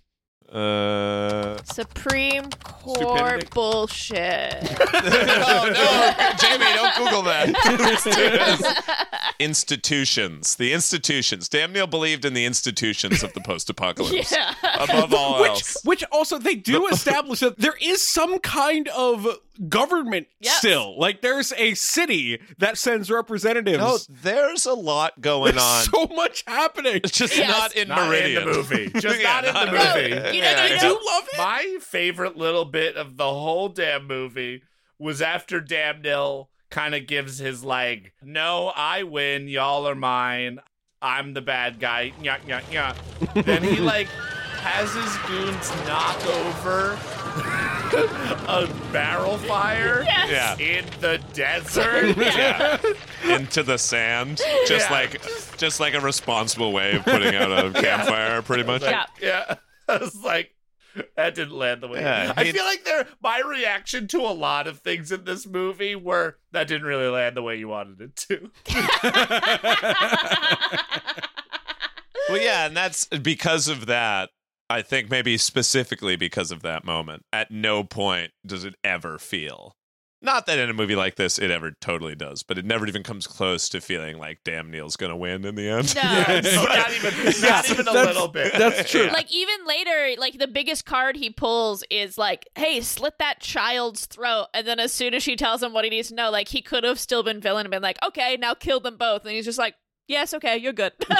Uh Supreme Court Stupidity. bullshit. oh no, Jamie, don't Google that. institutions. The institutions. Damnil believed in the institutions of the post-apocalypse. Yeah. Above all which, else. which also they do establish that there is some kind of government Yes. still. Like there's a city that sends representatives. No, there's a lot going There's on. so much happening. It's just Yes. not in Not Meridian. in the movie. Just Yeah, not in the not- movie. No, you know, Yeah, you yeah. know, love it. My favorite little bit of the whole damn movie was after Damnil kind of gives his like, "No, I win. Y'all are mine. I'm the bad guy." Nyah, nyah, nyah. then he like has his goons knock over a barrel fire Yeah. in the desert. Yeah. Into the sand. Just Yeah. like just like a responsible way of putting out a campfire, pretty much. Yeah. Yeah. I was like, that didn't land the way. Yeah, I he- feel like there my reaction to a lot of things in this movie were that didn't really land the way you wanted it to. Well, yeah, and that's because of that. I think maybe specifically because of that moment. At no point does it ever feel. Not that in a movie like this it ever totally does, but it never even comes close to feeling like Damnil's gonna win in the end. No. not even not even a little bit. That's true. like even later, like the biggest card he pulls is like, "Hey, slit that child's throat." And then as soon as she tells him what he needs to know, like he could have still been villain and been like, "Okay, now kill them both." And he's just like, "Yes, okay, you're good."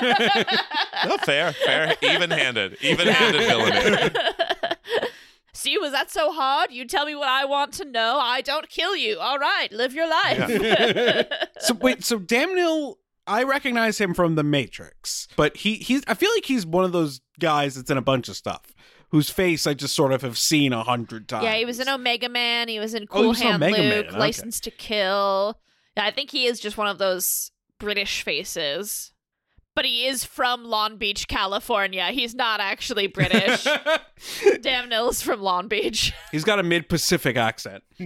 no, fair, fair, even-handed, even-handed villainy. See, was that so hard? You tell me what I want to know. I don't kill you. All right, live your life. so wait, so Damnil, I recognize him from The Matrix, but he he's I feel like he's one of those guys that's in a bunch of stuff whose face I just sort of have seen a hundred times. yeah, he was in Omega Man. He was in Oh, Cool was Hand Omega Man, Luke, okay. License to Kill. Yeah, I think he is just one of those British faces. But he is from Long Beach, California. He's not actually British. Damnil's from Long Beach. He's got a mid Pacific accent.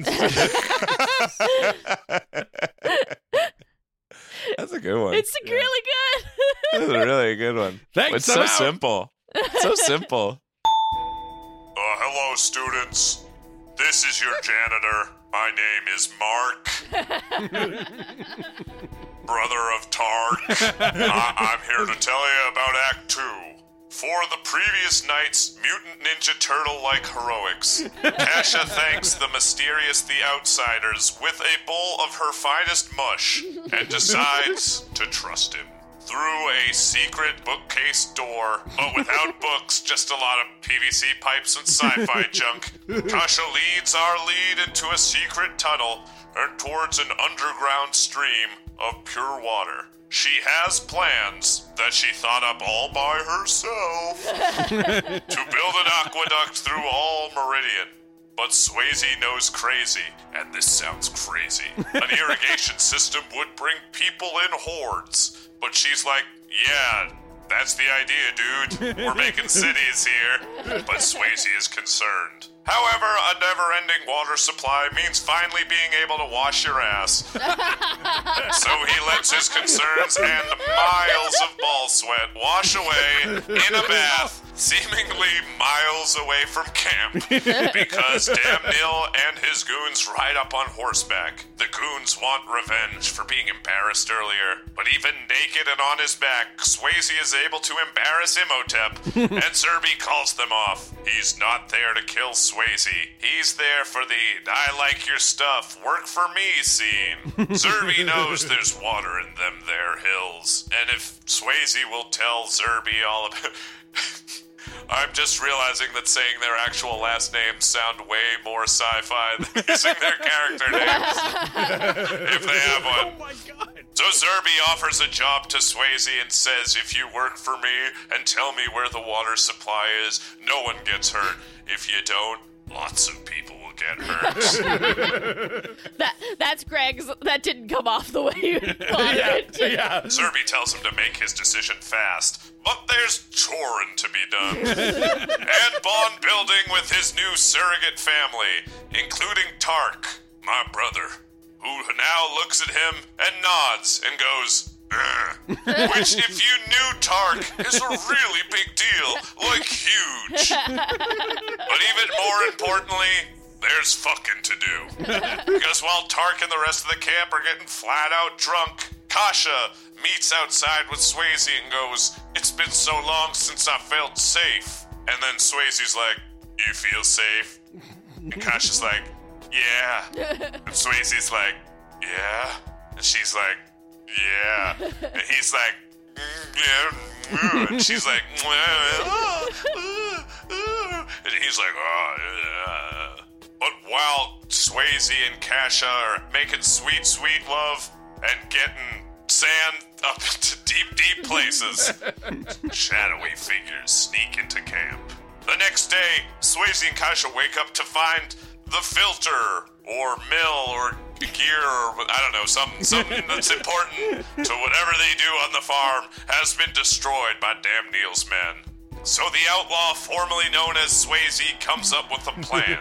That's a good one. It's really good. That's a really good one. Thanks, It's so out. simple. So simple. Uh, hello, students. This is your janitor. My name is Mark, brother of Tark. I- I'm here to tell you about Act Two. For the previous night's mutant ninja turtle like heroics, Kasha thanks the mysterious The Outsiders with a bowl of her finest mush and decides to trust him. Through a secret bookcase door, but without books, just a lot of PVC pipes and sci fi junk, Kasha leads our lead into a secret tunnel and towards an underground stream of pure water. She has plans that she thought up all by herself to build an aqueduct through all Meridian. But Swayze knows crazy, and this sounds crazy. An irrigation system would bring people in hordes. But she's like, yeah, that's the idea, dude. We're making cities here. But Swayze is concerned. However, a never ending water supply means finally being able to wash your ass. so he lets his concerns and miles of ball sweat wash away in a bath, seemingly miles away from camp. because Damnil and his goons ride up on horseback. The goons want revenge for being embarrassed earlier, but even naked and on his back, Swayze is able to embarrass Imhotep, and Zerbe calls them off. He's not there to kill Swayze. He's there for the I like your stuff, work for me scene. Zerbe knows there's water in them there hills, and if Swayze will tell Zerbe all about I'm just realizing that saying their actual last names sound way more sci-fi than using their character names. if they have one. Oh my god. So Zerbe offers a job to Swayze and says, if you work for me and tell me where the water supply is, no one gets hurt. If you don't, lots of people will get hurt. That that's Greg's. That didn't come off the way you thought it. did. Zerbe tells him to make his decision fast, but there's chorin to be done. and bond building with his new surrogate family, including Tark, my brother, who now looks at him and nods and goes, Which, if you knew Tark, is a really big deal, like huge. But even more importantly, there's fucking to do. Because while Tark and the rest of the camp are getting flat out drunk, Kasha meets outside with Swayze and goes, It's been so long since I felt safe. And then Swayze's like, You feel safe? And Kasha's like, Yeah. And Swayze's like, Yeah. And she's like, Yeah. And he's like, "Mm, yeah, mm," and she's like, and he's like, oh, yeah. But while Swayze and Kasha are making sweet, sweet love and getting sand up into deep, deep places, shadowy figures sneak into camp. The next day, Swayze and Kasha wake up to find the filter or mill or gear or I don't know, something something that's important to whatever they do on the farm has been destroyed by Damnil's men. So the outlaw, formerly known as Swayze, comes up with a plan.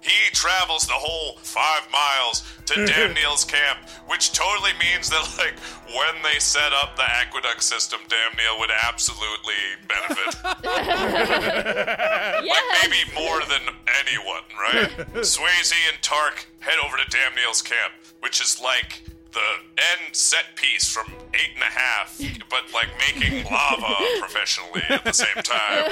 He travels the whole five miles to Damnil's camp, which totally means that, like, when they set up the aqueduct system, Damnil would absolutely benefit. Like, maybe more than anyone, right? Swayze and Tark head over to Damnil's camp, which is like the end set piece from Eight and a Half, but like making lava professionally at the same time.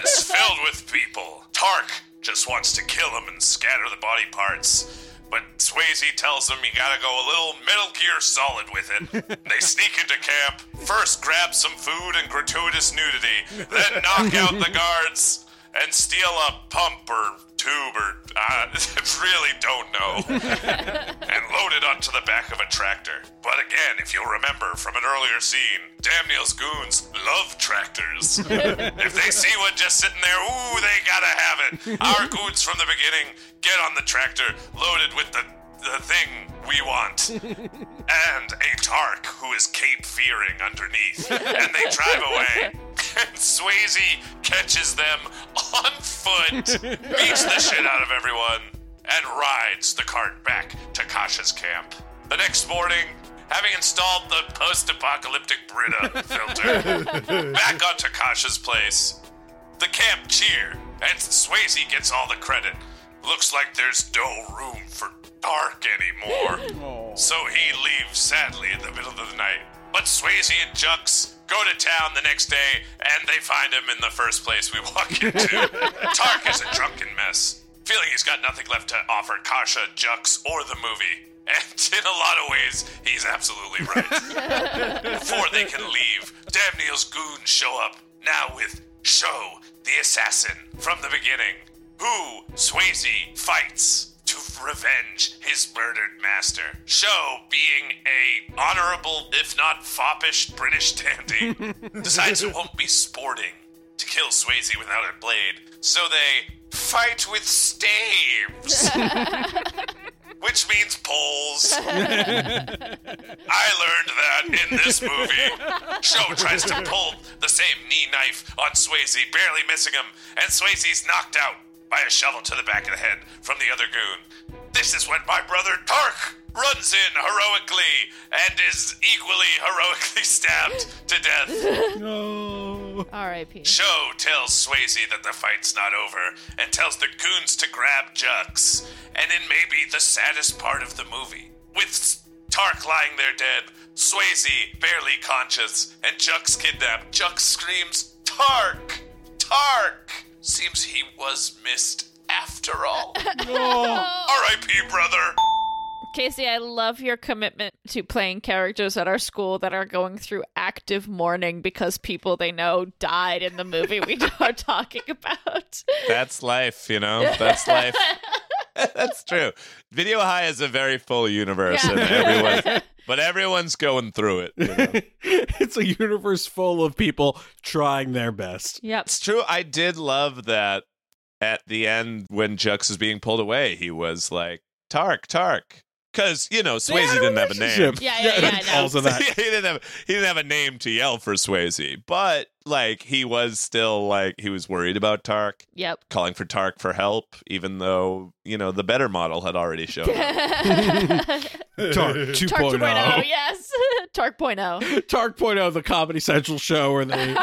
It's filled with people. Tark just wants to kill him and scatter the body parts. But Swayze tells him you gotta go a little Metal Gear Solid with it. they sneak into camp, first grab some food and gratuitous nudity, then knock out the guards and steal a pump or tube or uh, really don't know and load it onto the back of a tractor. But again, if you'll remember from an earlier scene, Damnil's goons love tractors. if they see one just sitting there, ooh, they gotta have it. Our goons from the beginning get on the tractor loaded with the the thing we want. and a Tark who is Cape fearing underneath. And they drive away. And Swayze catches them on foot, beats the shit out of everyone, and rides the cart back to Kasha's camp. The next morning, having installed the post apocalyptic Brita filter, back onto Kasha's place. The camp cheer, and Swayze gets all the credit. Looks like there's no room for Tark anymore. So he leaves sadly in the middle of the night. But Swayze and Jux go to town the next day, and they find him in the first place we walk into. Tark is a drunken mess, feeling he's got nothing left to offer Kasha, Jux, or the movie. And in a lot of ways, he's absolutely right. Before they can leave, Damnil's goons show up, now with Sho, the assassin, from the beginning, who Swayze fights to revenge his murdered master. Sho, being a honorable, if not foppish, British dandy, decides it won't be sporting to kill Swayze without a blade, so they fight with staves. Which means poles. I learned that in this movie. Sho tries to pull the same knee knife on Swayze, barely missing him, and Swayze's knocked out by a shovel to the back of the head from the other goon. This is when my brother Tark runs in heroically and is equally heroically stabbed to death. No. R.I.P. Sho tells Swayze that the fight's not over and tells the goons to grab Jux. And in maybe the saddest part of the movie, with Tark lying there dead, Swayze barely conscious, and Jux kidnapped, Jux screams, Tark! Tark! Seems he was missed after all. R.I.P., brother. Casey, I love your commitment to playing characters at our school that are going through active mourning because people they know died in the movie we are talking about. That's life, you know? That's life. That's true. Video High is a very full universe, and everyone, but everyone's going through it. you know? it's a universe full of people trying their best. Yep. It's true. I did love that at the end when Jux is being pulled away, he was like, Tark, Tark. Because, you know, Swayze didn't have a name. relationship. Yeah, yeah, yeah, I know. Also that. he didn't have he didn't have a name to yell for Swayze, but like he was still like he was worried about Tark, Yep. calling for Tark for help, even though you know the better model had already shown up. Tark 2.0. Tark 2.0, yes. Tark oh. Tark Point oh, the Comedy Central show where they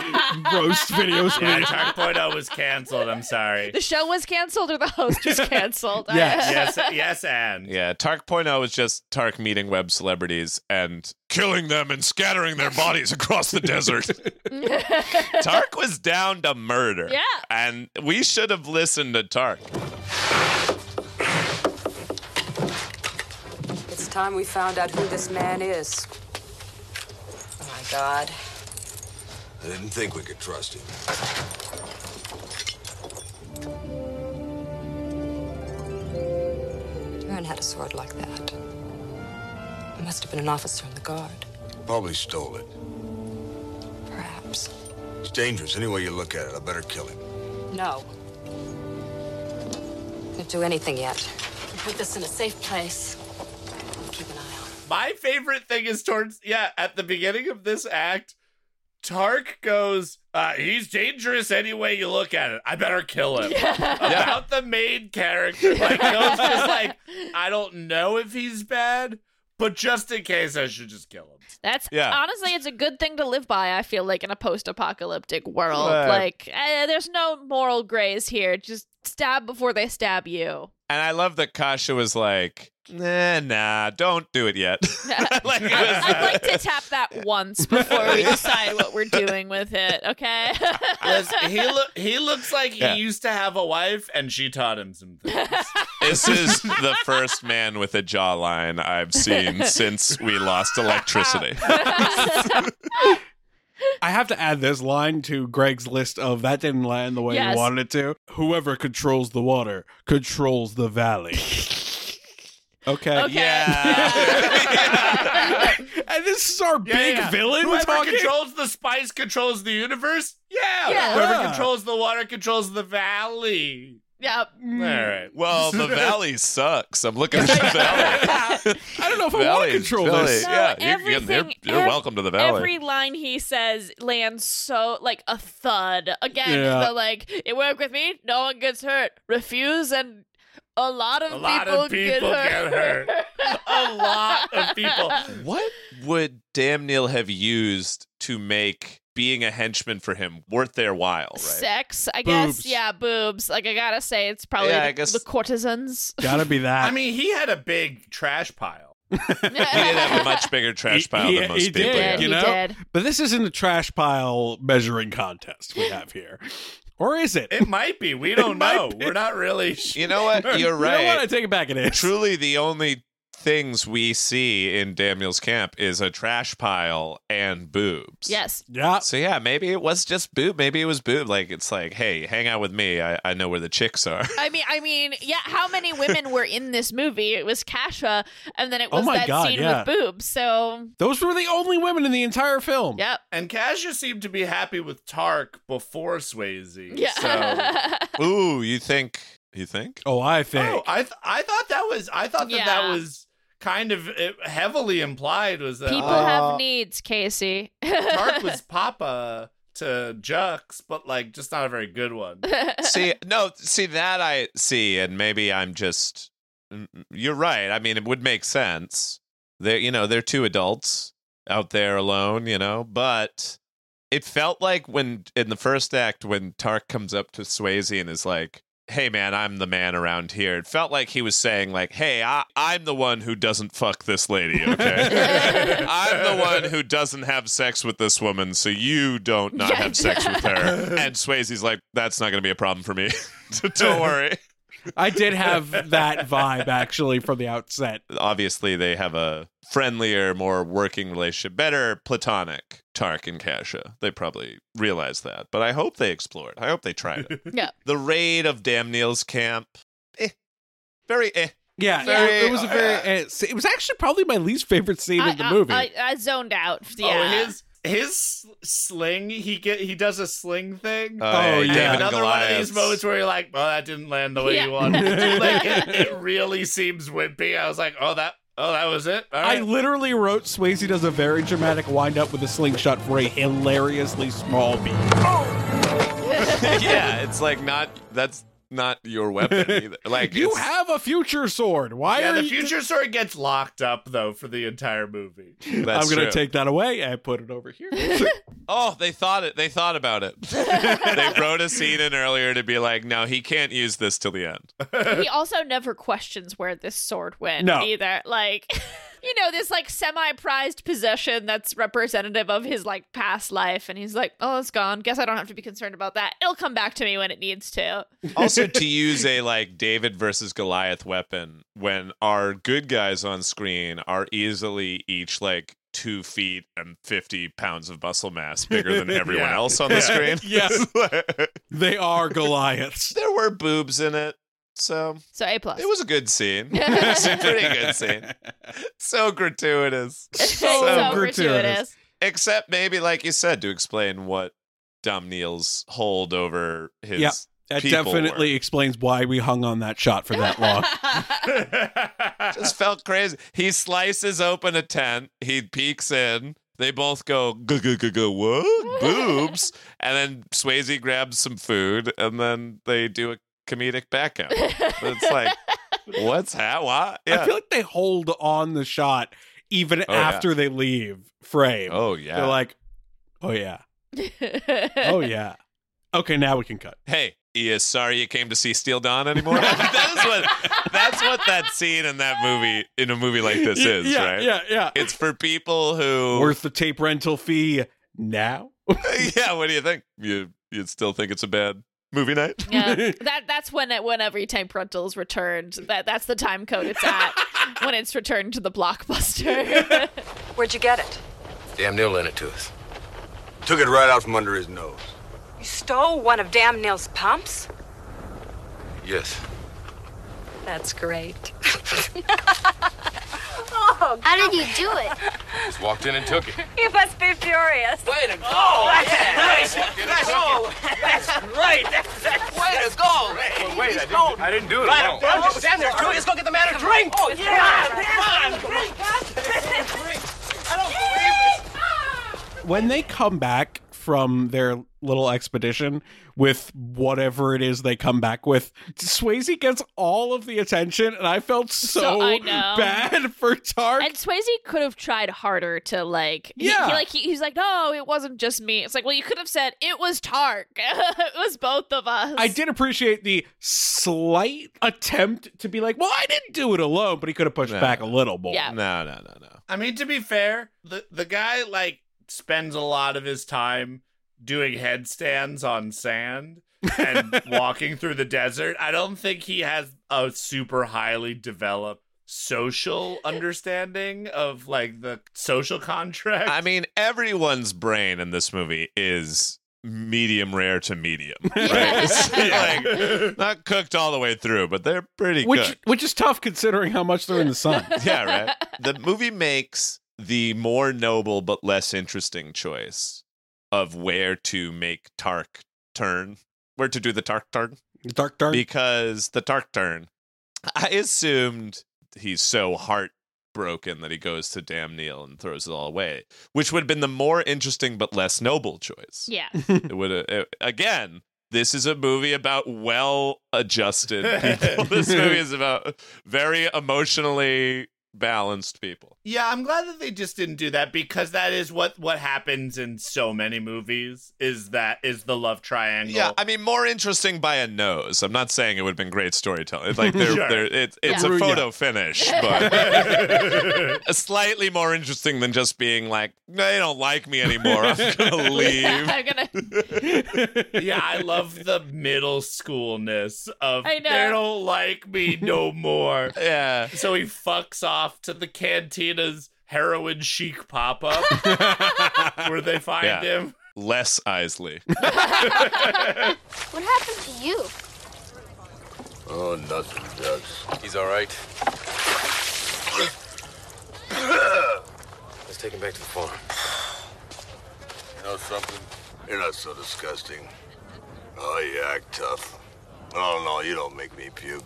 roast videos. Yeah, Tark Point oh was canceled. I'm sorry. The show was canceled or the host was canceled? yes, yes, Yes, and Yeah, Tark Point oh is just Tark meeting web celebrities and killing them and scattering their bodies across the desert. Tark was down to murder. Yeah. And we should have listened to Tark. It's time we found out who this man is. Oh my god. I didn't think we could trust him. Aaron had a sword like that. It must have been an officer in the guard. Probably stole it. Perhaps. It's dangerous any way you look at it. I better kill him. No. Can't do anything yet. Put this in a safe place. Keep an eye on him. My favorite thing is towards yeah, at the beginning of this act, Tark goes, uh, he's dangerous any way you look at it. I better kill him. About the main character. Like goes just like, I don't know if he's bad, but just in case I should just kill him. That's Yeah. honestly, it's a good thing to live by. I feel like in a post-apocalyptic world, Right. like eh, there's no moral grays here. Just stab before they stab you. And I love that Kasha was like, nah, nah, don't do it yet. like, it was, I'd like to tap that once before we decide what we're doing with it. Okay. Listen, he look he looks like Yeah. he used to have a wife and she taught him some things. this is the first man with a jawline I've seen since we lost electricity. I have to add this line to Greg's list of that didn't land the way Yes. you wanted it to. Whoever controls the water controls the valley. Okay. Okay. Yeah. And this is our Yeah, big yeah. villain Whoever talking. controls the spice controls the universe. Yeah. Yeah. Whoever Yeah. controls the water controls the valley. yep. All right. Well, the valley sucks. I'm looking at the valley. I don't know if I want to control valley. this. No, yeah, you're, you're, everything- you're ev- welcome to the valley. Every line he says lands so like a thud. Again, Yeah. the like, it worked with me, no one gets hurt. Refuse and a lot of A people, of people get get hurt. hurt. A lot of people. What would Damnil have used to make being a henchman for him worth their while, right? Sex, I guess. Yeah, boobs. Like I gotta say, it's probably Yeah, the, I guess- the courtesans. Gotta be that. I mean, he had a big trash pile. He did have a much bigger trash pile he, than most he people. did, yeah. He you know. did. But this isn't a trash pile measuring contest we have here, or is it? It might be. We don't know. be. We're not really. Sh- You know what? You're You know what? I take it back. It is. Truly, the only things we see in Damnil's camp is a trash pile and boobs. Yes. Yeah. So yeah, maybe it was just boob. Maybe it was boob. Like it's like, hey, hang out with me. I, I know where the chicks are. I mean, I mean, yeah. How many women were in this movie? It was Kasha, and then it Oh was my that God, scene yeah. with boobs. So, Those were the only women in the entire film. yep. and Kasha seemed to be happy with Tark before Swayze. Yeah. So. Ooh, you think? You think? Oh, I think. Oh, I th- I thought that was I thought that that was kind of uh, heavily implied was that People uh, have needs, Casey. Tark was Papa to Jux, but like just not a very good one. see, no, see that I see, and maybe I'm just. mm, You're right. I mean, it would make sense. They're, you know, they're two adults out there alone, you know, but it felt like when in the first act when Tark comes up to Swayze and is like, "Hey, man, I'm the man around here." It felt like he was saying, like, "Hey, I, I'm the one who doesn't fuck this lady, okay? I'm the one who doesn't have sex with this woman, so you don't not have sex with her." And Swayze's like, "That's not going to be a problem for me. Don't worry." I did have that vibe actually from the outset. Obviously, they have a friendlier, more working relationship, better platonic Tark and Kasha. They probably realized that, but I hope they explored. I hope they tried it. Yeah. the raid of Damnil's camp, eh, very eh. Yeah, Very- it, it was a very. uh, it was actually probably my least favorite scene in the I, movie. I, I zoned out. Oh, Yeah. his his sling. He get he does a sling thing. Oh, yeah, Oh, David yeah. and Another one of these Goliath's. moments where you're like, "Well, that didn't land the way Yeah. you wanted." like it, it really seems wimpy. I was like, "Oh, that oh that was it." All I right. literally wrote Swayze does a very dramatic wind up with a slingshot for a hilariously small beat. yeah, it's like not that's not your weapon either. Like You have a future sword. Why yeah, are the you? future sword gets locked up though for the entire movie. I'm gonna true. take that away and put it over here. Oh, they thought it. They thought about it. they wrote a scene in earlier to be like, no, he can't use this till the end. he also never questions where this sword went No. either. Like, you know, this like semi-prized possession that's representative of his like past life, and he's like, "Oh, it's gone. Guess I don't have to be concerned about that. It'll come back to me when it needs to." Also, to use a like David versus Goliath weapon when our good guys on screen are easily each like two feet and 50 pounds of muscle mass bigger than everyone Yeah. else on the Yeah. screen. Yes. they are Goliaths. there were boobs in it. So So A plus. it was a good scene. it was a pretty good scene. So gratuitous. so, gratuitous. gratuitous. Except maybe, like you said, to explain what Damnil's hold over his Yep. That people definitely explains why we hung on that shot for that long. just felt crazy. He slices open a tent. He peeks in. They both go go go go go what boobs, and then Swayze grabs some food, and then they do a comedic back out. It's like, what's that? What? I feel like they hold on the shot even Oh, yeah. after they leave frame. oh yeah. They're like, oh yeah, oh yeah. Okay, now we can cut. hey, you sorry you came to see Steel Dawn anymore? that is what that's what that scene in that movie in a movie like this is, yeah, right? Yeah, yeah. It's for people who Worth the tape rental fee now? Yeah, what do you think? You you'd still think it's a bad movie night? yeah, that that's when it, when every tape rental is returned. That that's the time code it's at when it's returned to the blockbuster. Where'd you get it? Damnil lent it to us. Took it right out from under his nose. You stole one of Damnil's pumps? Yes. That's great. How did you do it? Just walked in and took it. You must be furious. Way to go! Oh, that's nice! That's, oh, that's great! That's, that's way to go! Wait, wait, I didn't, I didn't do it Right, alone. well, stand there, Drew. Let's go get the man a drink. Oh, yeah! Come on, drink. I don't believe this. when they come back from their little expedition with whatever it is they come back with, Swayze gets all of the attention, and I felt so, So- I know. bad for Tark. and Swayze could have tried harder to like. he- Yeah. He, like he, he's like, no, it wasn't just me. It's like, well, you could have said it was Tark. it was both of us. I did appreciate the slight attempt to be like, well, I didn't do it alone, but he could have pushed No. back a little more. Yeah. No, no, no, no. I mean, to be fair, the the guy like spends a lot of his time doing headstands on sand and walking through the desert. I don't think he has a super highly developed social understanding of like the social contract. I mean, everyone's brain in this movie is medium rare to medium, right? Like not cooked all the way through, but they're pretty Which cooked. which is tough considering how much they're in the sun. yeah, right. The movie makes the more noble but less interesting choice of where to make Tark turn, where to do the Tark turn, Dark Dark. because the Tark turn. I assumed he's so heartbroken that he goes to Damnil and throws it all away, which would have been the more interesting but less noble choice. Yeah. It would have again. This is a movie about well-adjusted people. this movie is about very emotionally balanced people. Yeah, I'm glad that they just didn't do that because that is what what happens in so many movies. Is that is the love triangle? Yeah, I mean, more interesting by a nose. I'm not saying it would have been great storytelling. Like, they're, Sure. they're, it's it's Yeah. a Yeah. photo finish, but slightly more interesting than just being like, they don't like me anymore. I'm gonna leave. I'm gonna. yeah, I love the middle schoolness of I know. they don't like me no more. Yeah. So he fucks off to the cantina's heroin chic pop up where they find Yeah. him. Less Isley. What happened to you? Oh, nothing, Ducks. He's all right. Let's take him back to the farm. You know something? You're not so disgusting. Oh, you act tough. Oh, no, you don't make me puke.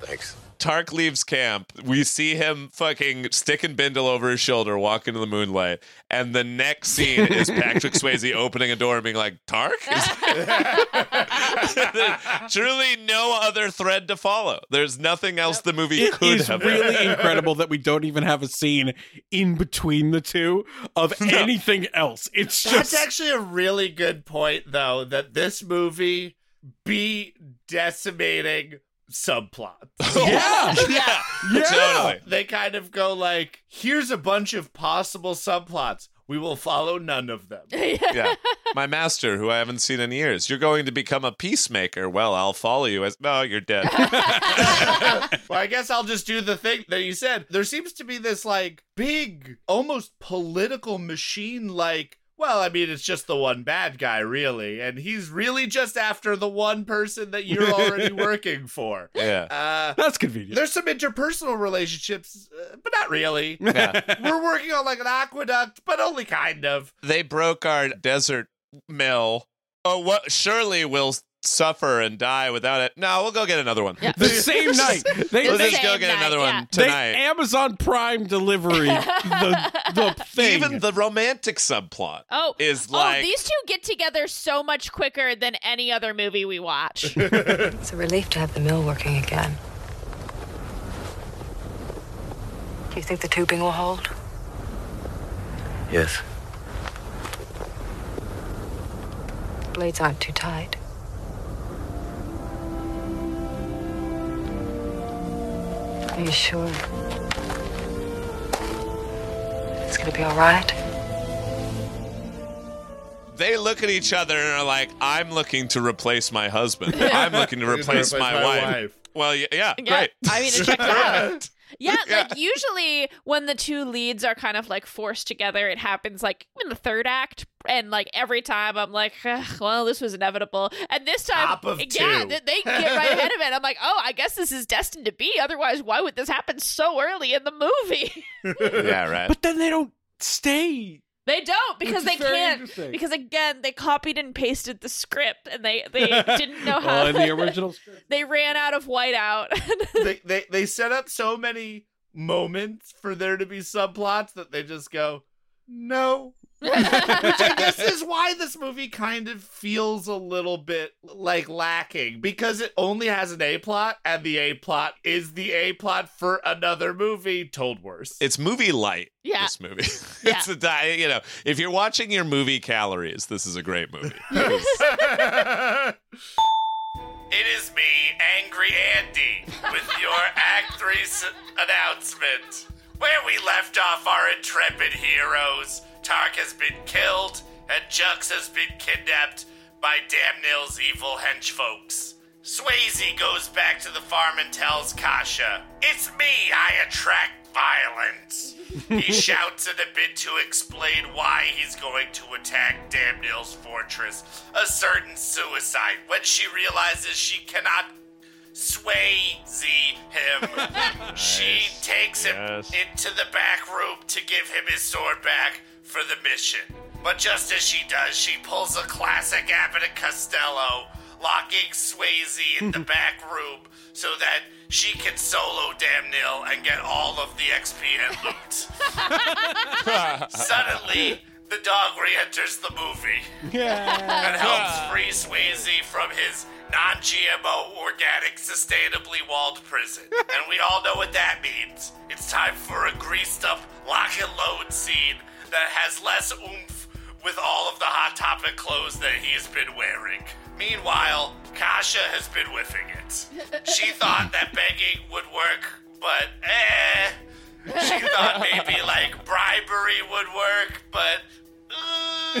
Thanks. Tark leaves camp. We see him fucking sticking Bindle over his shoulder, walk into the moonlight, and the next scene is Patrick Swayze opening a door and being like, "Tark." Truly no other thread to follow. There's nothing else the movie It could is have. It's really been. incredible that we don't even have a scene in between the two of anything else. It's just. That's actually a really good point, though, that this movie be decimating subplots. yeah, yeah, yeah. totally. they kind of go like, here's a bunch of possible subplots. We will follow none of them. Yeah, my master, who I haven't seen in years. You're going to become a peacemaker. Well, I'll follow you. As no, you're dead. well, I guess I'll just do the thing that you said. There seems to be this like big, almost political machine like. Well, I mean, it's just the one bad guy, really. And he's really just after the one person that you're already working for. yeah. Uh, that's convenient. there's some interpersonal relationships, uh, but not really. Yeah. We're working on like an aqueduct, but only kind of. they broke our desert mill. Oh, what? Surely we'll suffer and die without it. No, we'll go get another one. The same night. They, We'll they, just go get night, another yeah. one they tonight. Amazon Prime delivery the the thing. Even the romantic subplot Oh, is oh, these two get together so much quicker than any other movie we watch. It's a relief to have the mill working again. Do you think the tubing will hold? Yes. Blades aren't too tight. Are you sure? It's gonna be all right? they look at each other and are like, "I'm looking to replace my husband. I'm looking to replace, replace my, my wife. wife. Well, yeah, yeah, Yeah, great. I mean, it checks out. Yeah, Yeah. like usually when the two leads are kind of like forced together, it happens like in the third act. And like every time I'm like, well, this was inevitable. And this time, yeah, two. they get right ahead of it. I'm like, oh, I guess this is destined to be. Otherwise, why would this happen so early in the movie? yeah, right. but then they don't stay. They don't because Which they can't because again they copied and pasted the script and they they didn't know how Well, in the original script. they ran out of whiteout. they, they they set up so many moments for there to be subplots that they just go no which i guess is why this movie kind of feels a little bit like lacking because it only has an a plot and the a plot is the a plot for another movie told worse It's movie light. Yeah. This movie. Yeah. it's a di- you know, if you're watching your movie calories, this is a great movie. It is me, Angry Andy, with your Act 3 s- announcement. Where we left off our intrepid heroes, Tark has been killed, and Jux has been kidnapped by Damnil's evil henchfolks. Swayze goes back to the farm and tells Kasha, It's me, I attract violence. he shouts in a bid to explain why he's going to attack Damnil's fortress, a certain suicide, when she realizes she cannot sway Z him. she takes him Yes. into the back room to give him his sword back for the mission. But just as she does, she pulls a classic Abbott and Costello, locking Swayze in the back room so that she can solo Damnil and get all of the XP and loot. Suddenly, the dog re-enters the movie and helps free Swayze from his non-GMO, organic, sustainably walled prison. and we all know what that means. It's time for a greased-up lock and load scene that has less oomph with all of the Hot Topic clothes that he's been wearing. Meanwhile, Kasha has been whiffing it. She thought that begging would work, but eh. She thought maybe like bribery would work, but uh,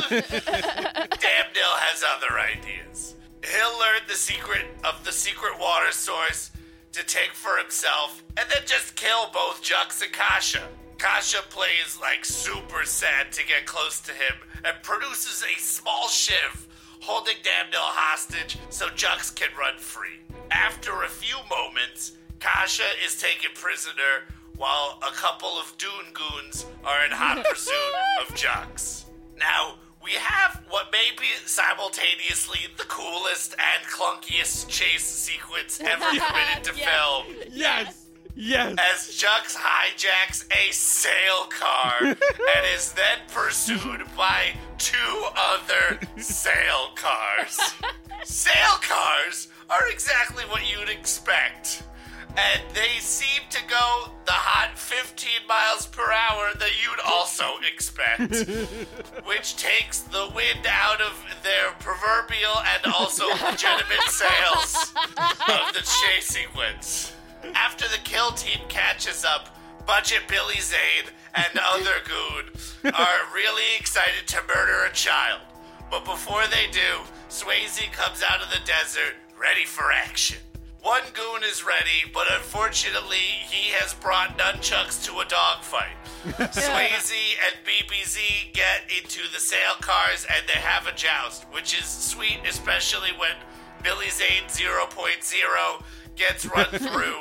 Damnil has other ideas. He'll learn the secret of the secret water source to take for himself and then just kill both Jux and Kasha. Kasha plays like super sad to get close to him and produces a small shiv holding Damnil hostage so Jux can run free. After a few moments, Kasha is taken prisoner while a couple of Dune goons are in hot pursuit of Jux. Now, we have what may be simultaneously the coolest and clunkiest chase sequence ever committed to Yes. film. Yes. Yes. As Jux hijacks a sail car and is then pursued by two other sail cars. sail cars are exactly what you'd expect. And they seem to go the hot 15 miles per hour that you'd also expect, which takes the wind out of their proverbial and also legitimate sails of the chase sequence. After the kill team catches up, Budget Billy Zane and other goon are really excited to murder a child. But before they do, Swayze comes out of the desert ready for action. One goon is ready, but unfortunately, he has brought nunchucks to a dogfight. Swayze and BBZ get into the sail cars and they have a joust, which is sweet, especially when Billy Zane 0.0 gets run through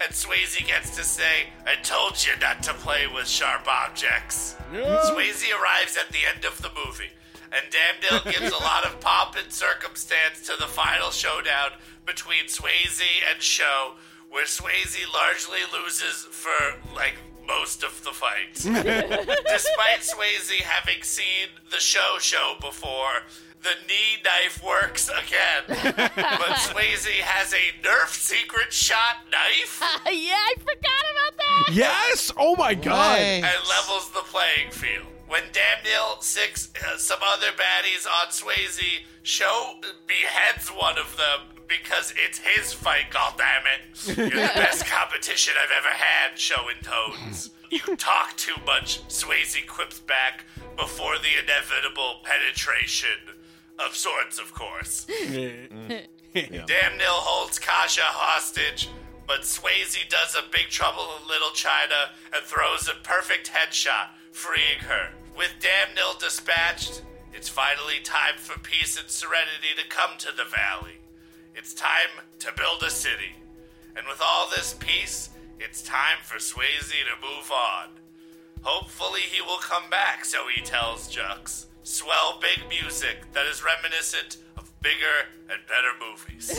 and Swayze gets to say, I told you not to play with sharp objects. Swayze arrives at the end of the movie, and Damnil gives a lot of pomp and circumstance to the final showdown between Swayze and Sho, where Swayze largely loses for, like, most of the fight. Despite Swayze having seen the show show before, the knee knife works again. but Swayze has a Nerf secret shot knife. yeah, I forgot about that. Yes. Oh my god. and levels the playing field. When Damnil six uh, some other baddies on Swayze Sho beheads one of them because it's his fight. God damn it! You're the best competition I've ever had. Sho intones. You talk too much. Swayze quips back before the inevitable penetration of swords, of course. Damnil holds Kasha hostage, but Swayze does a big trouble in Little China and throws a perfect headshot, freeing her. With Damnil dispatched, it's finally time for peace and serenity to come to the valley. It's time to build a city. And with all this peace, it's time for Swayze to move on. Hopefully, he will come back, so he tells Jux. Swell big music that is reminiscent of bigger and better movies.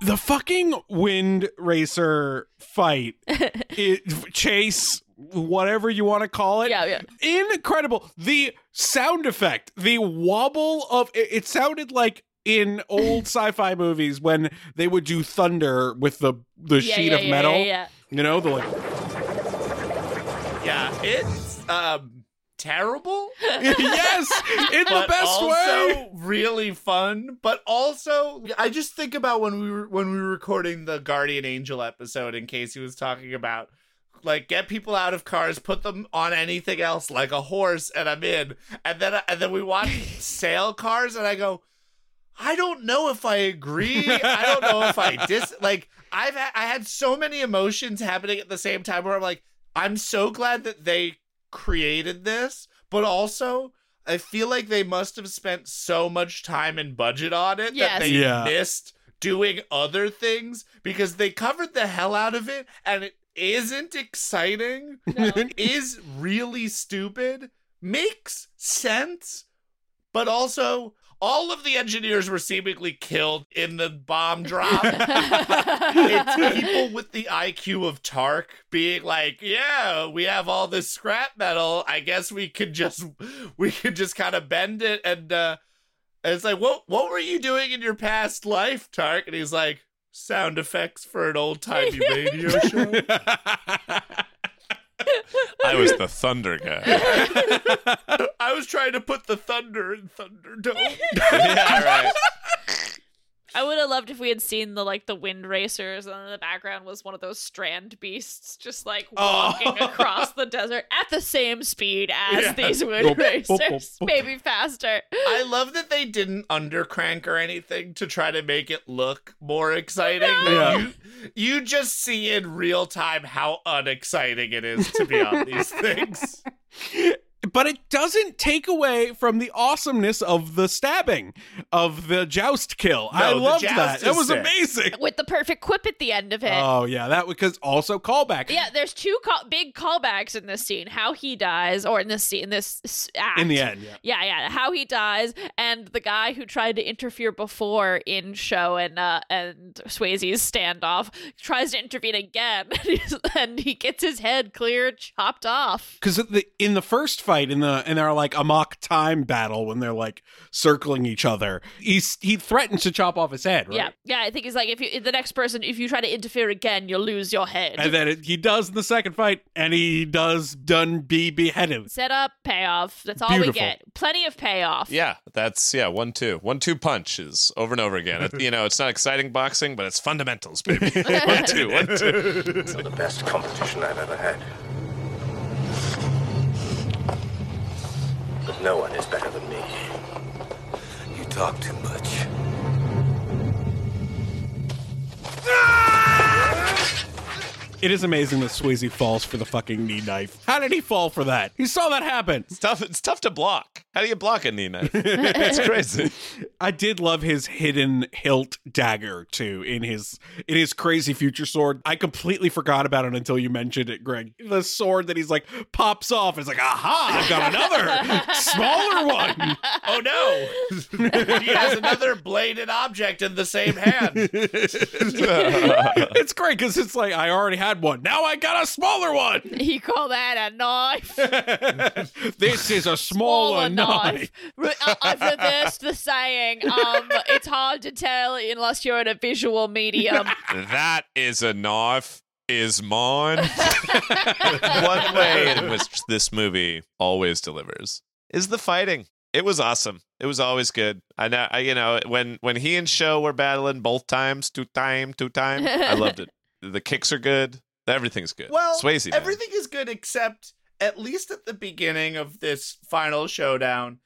the fucking wind racer fight it, chase whatever you want to call it Yeah, yeah. incredible the sound effect the wobble of it, it sounded like in old sci-fi movies when they would do thunder with the the Yeah, sheet yeah, of yeah, metal yeah, yeah. you know the like yeah, it's um terrible. yes, in the but best also way. really fun. But also, I just think about when we were when we were recording the Guardian Angel episode, and Casey was talking about like get people out of cars, put them on anything else like a horse, and I'm in. And then and then we watch sail cars, and I go. I don't know if I agree. I don't know if I dis like I've ha- I had so many emotions happening at the same time where I'm like I'm so glad that they created this, but also I feel like they must have spent so much time and budget on it Yes. that they Yeah. missed doing other things because they covered the hell out of it and it isn't exciting. Is really stupid. Makes sense, but also all of the engineers were seemingly killed in the bomb drop. it's people with the IQ of Tark being like, "Yeah, we have all this scrap metal. I guess we could just we could just kind of bend it." And uh, and it's like, "What what were you doing in your past life, Tark?" And he's like, "Sound effects for an old timey radio show." I was the thunder guy. I was trying to put the thunder in Thunderdome. yeah, right. I would have loved if we had seen the like the wind racers, and in the background was one of those strand beasts just like oh. walking Oh. across the desert at the same speed as Yeah. these Boop, wind boop, boop, racers, boop. maybe faster. I love that they didn't undercrank or anything to try to make it look more exciting. That Yeah. You, you just see in real time how unexciting it is to be on these things. But it doesn't take away from the awesomeness of the stabbing, of the joust kill. I No, the loved joust that. That is was sick. amazing. With the perfect quip at the end of it. Oh yeah, that because also callback. Yeah, there's two call- big callbacks in this scene. How he dies, or in this scene, in this act. In the end, yeah. yeah, yeah. How he dies, and the guy who tried to interfere before in Sho and uh, and Swayze's standoff tries to intervene again, and he gets his head clear chopped off. Because in the first fight, in the in their like a mock time battle, when they're like circling each other, he's he threatens to chop off his head, right? Yeah, yeah. I think he's like, if you the next person, if you try to interfere again, you'll lose your head. And then it, he does in the second fight, and he does done be beheaded. Set up, payoff. That's all we get. Plenty of payoff. Yeah, that's yeah, one two. One two punches over and over again. It- you know, it's not exciting boxing, but it's fundamentals, baby. one two, one two. It's the best competition I've ever had. No one is better than me. You talk too much. It is amazing that Swayze falls for the fucking knee knife. How did he fall for that? He saw that happen. It's tough. It's tough to block. How do you block a knee knife? it's crazy. I did love his hidden hilt dagger too in his in his crazy future sword. I completely forgot about it until you mentioned it, Greg. The sword that he's like pops off. It's like, aha! I've got another smaller one. Oh no! he has another bladed object in the same hand. it's great because it's like I already had one. Now I got a smaller one. You call that a knife? This is a smaller, knife. Re- uh, uh, for this, the saying, um, it's hard to tell unless you're in a visual medium. that is a knife. Is mine. One way in which this movie always delivers is the fighting. It was awesome. It was always good. I know. I, you know when when he and Sho were battling both times, two time, two time. I loved it. The kicks are good. Everything's good. Well, Swayze. man. everything is good except at least at the beginning of this final showdown,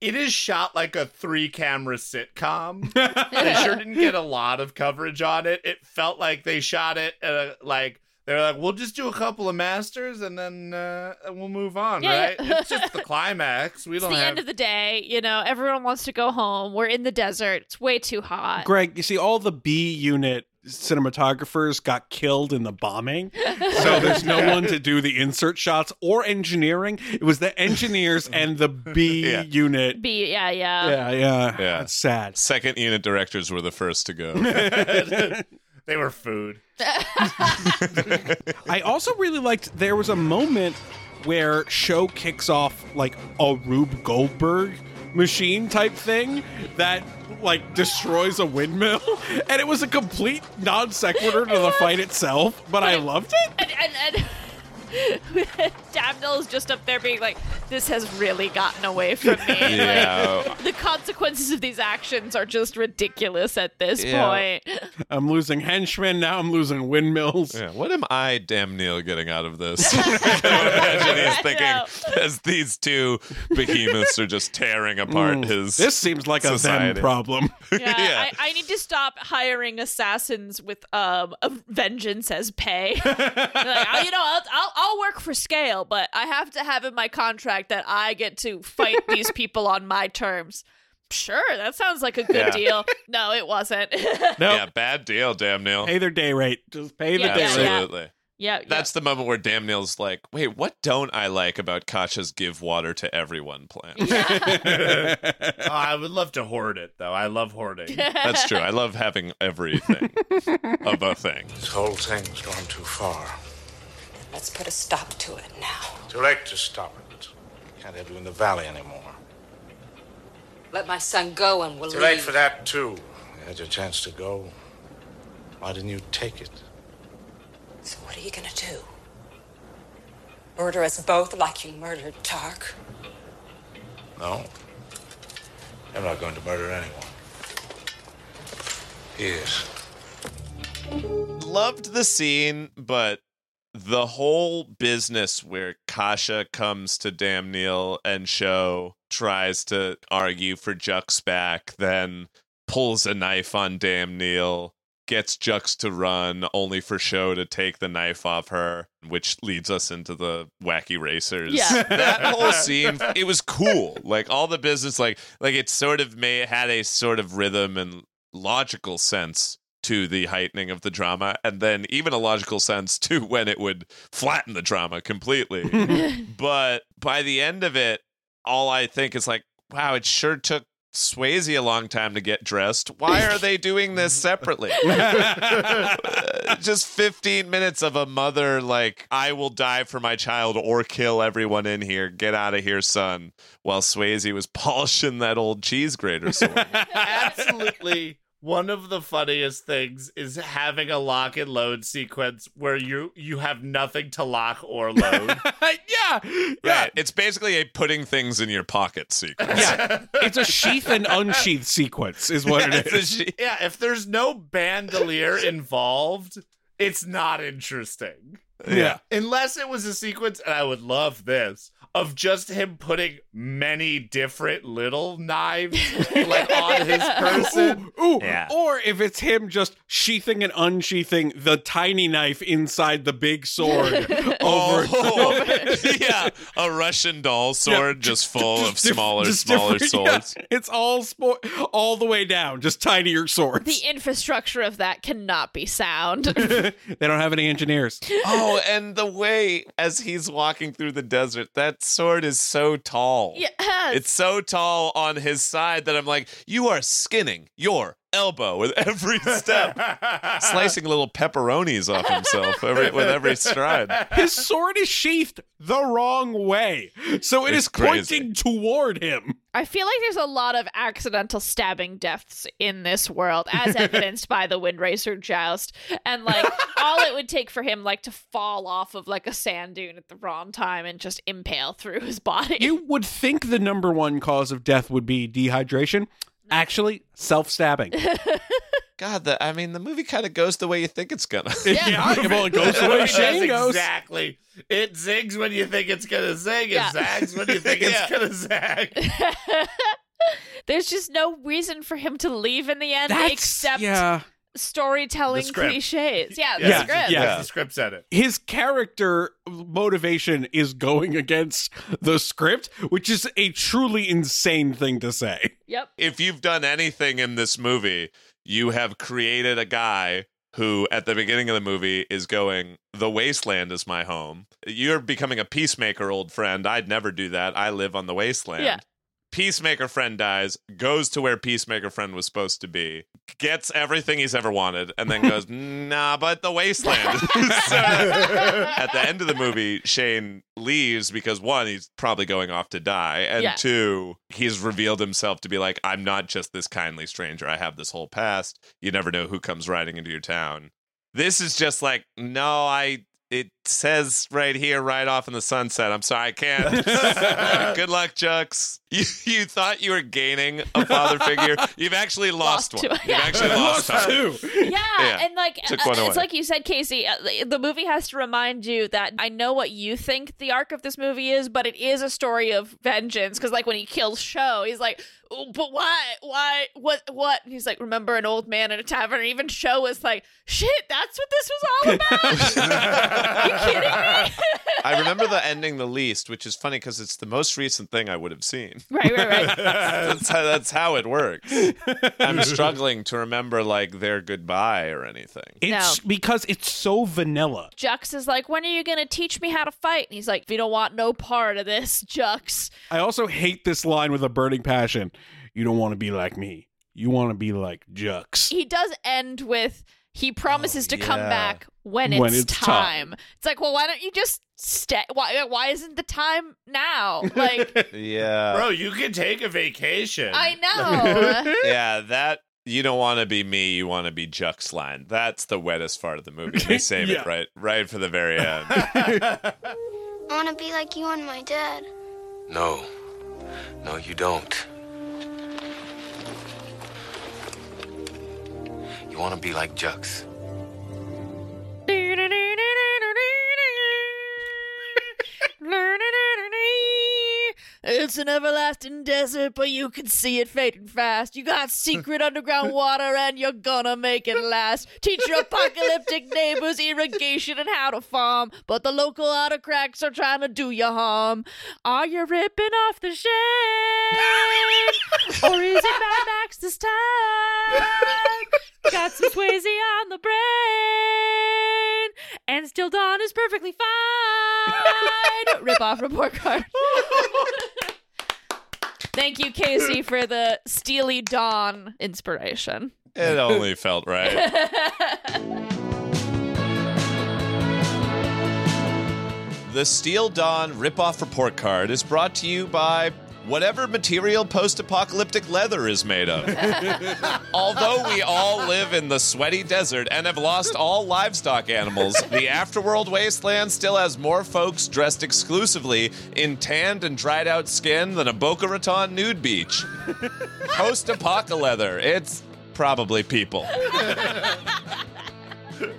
it is shot like a three camera sitcom. they sure didn't get a lot of coverage on it. It felt like they shot it uh, like they're like, we'll just do a couple of masters and then uh, we'll move on, Yeah, right? yeah. it's just the climax. We It's don't the have. end of the day. You know, everyone wants to go home. We're in the desert. It's way too hot. Greg, you see, all the B unit cinematographers got killed in the bombing. So there's no one to do the insert shots or engineering. It was the engineers and the B Yeah. unit. B, yeah, yeah. Yeah, yeah. Yeah. That's sad. Second unit directors were the first to go. they were food. I also really liked there was a moment where Sho kicks off like a Rube Goldberg machine type thing that like destroys a windmill. And it was a complete non sequitur to the fight itself but I loved it. And and, and Damnil's just up there being like, "This has really gotten away from me." Yeah. Like, the consequences of these actions are just ridiculous at this Yeah. point. I'm losing henchmen now I'm losing windmills Yeah, what am I, Damnil, getting out of this? I can imagine he's thinking as these two behemoths are just tearing apart Mm, his. this seems like a them problem Yeah, Yeah. I, I need to stop hiring assassins with um a vengeance as pay. like, "Oh, you know, I'll, I'll I'll work for scale, but I have to have in my contract that I get to fight these people on my terms. Sure, that sounds like a good Yeah. deal. No, it wasn't. no Yeah, bad deal, Damnil. pay their day rate just pay the Yeah, day yeah, rate yeah. Absolutely. Yeah, That's the moment where Damnil's like, wait, what don't I like about Kasha's give water to everyone plan? Oh, I would love to hoard it, though. I love hoarding. That's true. I love having everything of a thing. This whole thing's gone too far. Let's put a stop to it now. Too late to stop it. Can't have you in the valley anymore. Let my son go and we'll Too leave. late for that, too. You had your chance to go. Why didn't you take it? So what are you gonna do? Murder us both like you murdered Tark? No. I'm not going to murder anyone. He is. Loved the scene, but the whole business where Kasha comes to Damnil and Sho tries to argue for Jux's back, then pulls a knife on Damnil, gets Jux to run, only for Sho to take the knife off her, which leads us into the wacky racers. Yeah. that whole scene, it was cool. Like all the business, like like it sort of may had a sort of rhythm and logical sense to the heightening of the drama, and then even a logical sense to when it would flatten the drama completely. but by the end of it, all I think is like, wow, it sure took Swayze a long time to get dressed. Why are they doing this separately? Uh, Just 15 minutes of a mother like, I will die for my child or kill everyone in here. Get out of here, son. While Swayze was polishing that old cheese grater sword. Absolutely. One of the funniest things is having a lock and load sequence where you you have nothing to lock or load. yeah, Right. It's basically a putting things in your pocket sequence. Yeah, it's a sheath and unsheath sequence, is what it is. yeah, if there's no bandolier involved, it's not interesting. Yeah. Unless it was a sequence, and I would love this, of just him putting many different little knives like on his person. Ooh, ooh. Yeah. Or if it's him just sheathing and unsheathing the tiny knife inside the big sword over. Oh, yeah, a Russian doll sword just full of diff- smaller, just smaller different- yeah, swords. it's all spo- all the way down, just tinier swords. The infrastructure of that cannot be sound. they don't have any engineers. Oh, and the way as he's walking through the desert, that sword is so tall. yes. It's so tall on his side that I'm like, you are skinning your elbow with every step, slicing little pepperonis off himself every, with every stride. His sword is sheathed the wrong way, so it It's is crazy. pointing toward him. I feel like there's a lot of accidental stabbing deaths in this world, as evidenced by the Wind Racer joust. And like all it would take for him like to fall off of like a sand dune at the wrong time and just impale through his body. You would think the number one cause of death would be dehydration. Actually, self-stabbing. God, the, I mean, the movie kind of goes the way you think it's gonna. yeah, well, it goes the way It Shane goes. Exactly. It zigs when you think it's gonna zig. It Yeah. zags when you think Yeah. it's gonna zag. There's just no reason for him to leave in the end That's except yeah. Storytelling The script. cliches. Yeah, the Yeah, script. yeah. The script said it. His character motivation is going against the script, which is a truly insane thing to say. Yep. if you've done anything in this movie, you have created a guy who, at the beginning of the movie, is going, The wasteland is my home. You're becoming a peacemaker, old friend. I'd never do that. I live on the wasteland. Yeah. Peacemaker friend dies, goes to where Peacemaker friend was supposed to be, gets everything he's ever wanted, and then goes, nah, but the wasteland. So, at the end of the movie, Shane leaves because one, he's probably going off to die, and Yeah. two, he's revealed himself to be like, I'm not just this kindly stranger. I have this whole past. You never know who comes riding into your town. This is just like, no, I. It says right here, right off in the sunset. I'm sorry, I can't. Good luck, Jux. You, you thought you were gaining a father figure. You've actually lost, Lost two. one. You've actually lost, Lost two. Yeah, Yeah. and like Took uh, one it's like you said, Casey. Uh, the- the movie has to remind you that I know what you think the arc of this movie is, but it is a story of vengeance. Because like when he kills Sho, he's like, "Oh, "But why? Why? What? What?" And he's like, "Remember an old man in a tavern?" And even Sho is like, "Shit, that's what this was all about." you kidding me? I remember the ending the least, which is funny because it's the most recent thing I would have seen. Right, right, right. that's, how, that's how it works. I'm struggling to remember like their goodbye or anything. It's because it's so vanilla. Jux is like, when are you gonna teach me how to fight? And he's like, if you don't want no part of this, Jux. I also hate this line with a burning passion. You don't want to be like me. You want to be like Jux. He does end with he promises to come back when it's, When it's time. time. It's like, well, why don't you just stay? Why? Why isn't the time now? Like, Yeah. Bro, you can take a vacation. I know. yeah, that you don't want to be me, you want to be Juck's line. That's the wettest part of the movie. They save Yeah. it right right for the very end. I want to be like you and my dad. No. No, you don't. You want to be like Jux. It's an everlasting desert, but you can see it fading fast. You got secret underground water, and you're gonna make it last. Teach your apocalyptic neighbors irrigation and how to farm, but the local autocrats are trying to do you harm. Are you ripping off the shed, or is it Mad Max this time? Got some Swayze on the brain, and Steel Dawn is perfectly fine. Rip off report card. Thank you, Casey, for the Steely Dawn inspiration. it only felt right. The Steel Dawn ripoff report card is brought to you by whatever material post apocalyptic leather is made of. Although we all live in the sweaty desert and have lost all livestock animals, the afterworld wasteland still has more folks dressed exclusively in tanned and dried out skin than a Boca Raton nude beach. Post apoca leather, it's probably people.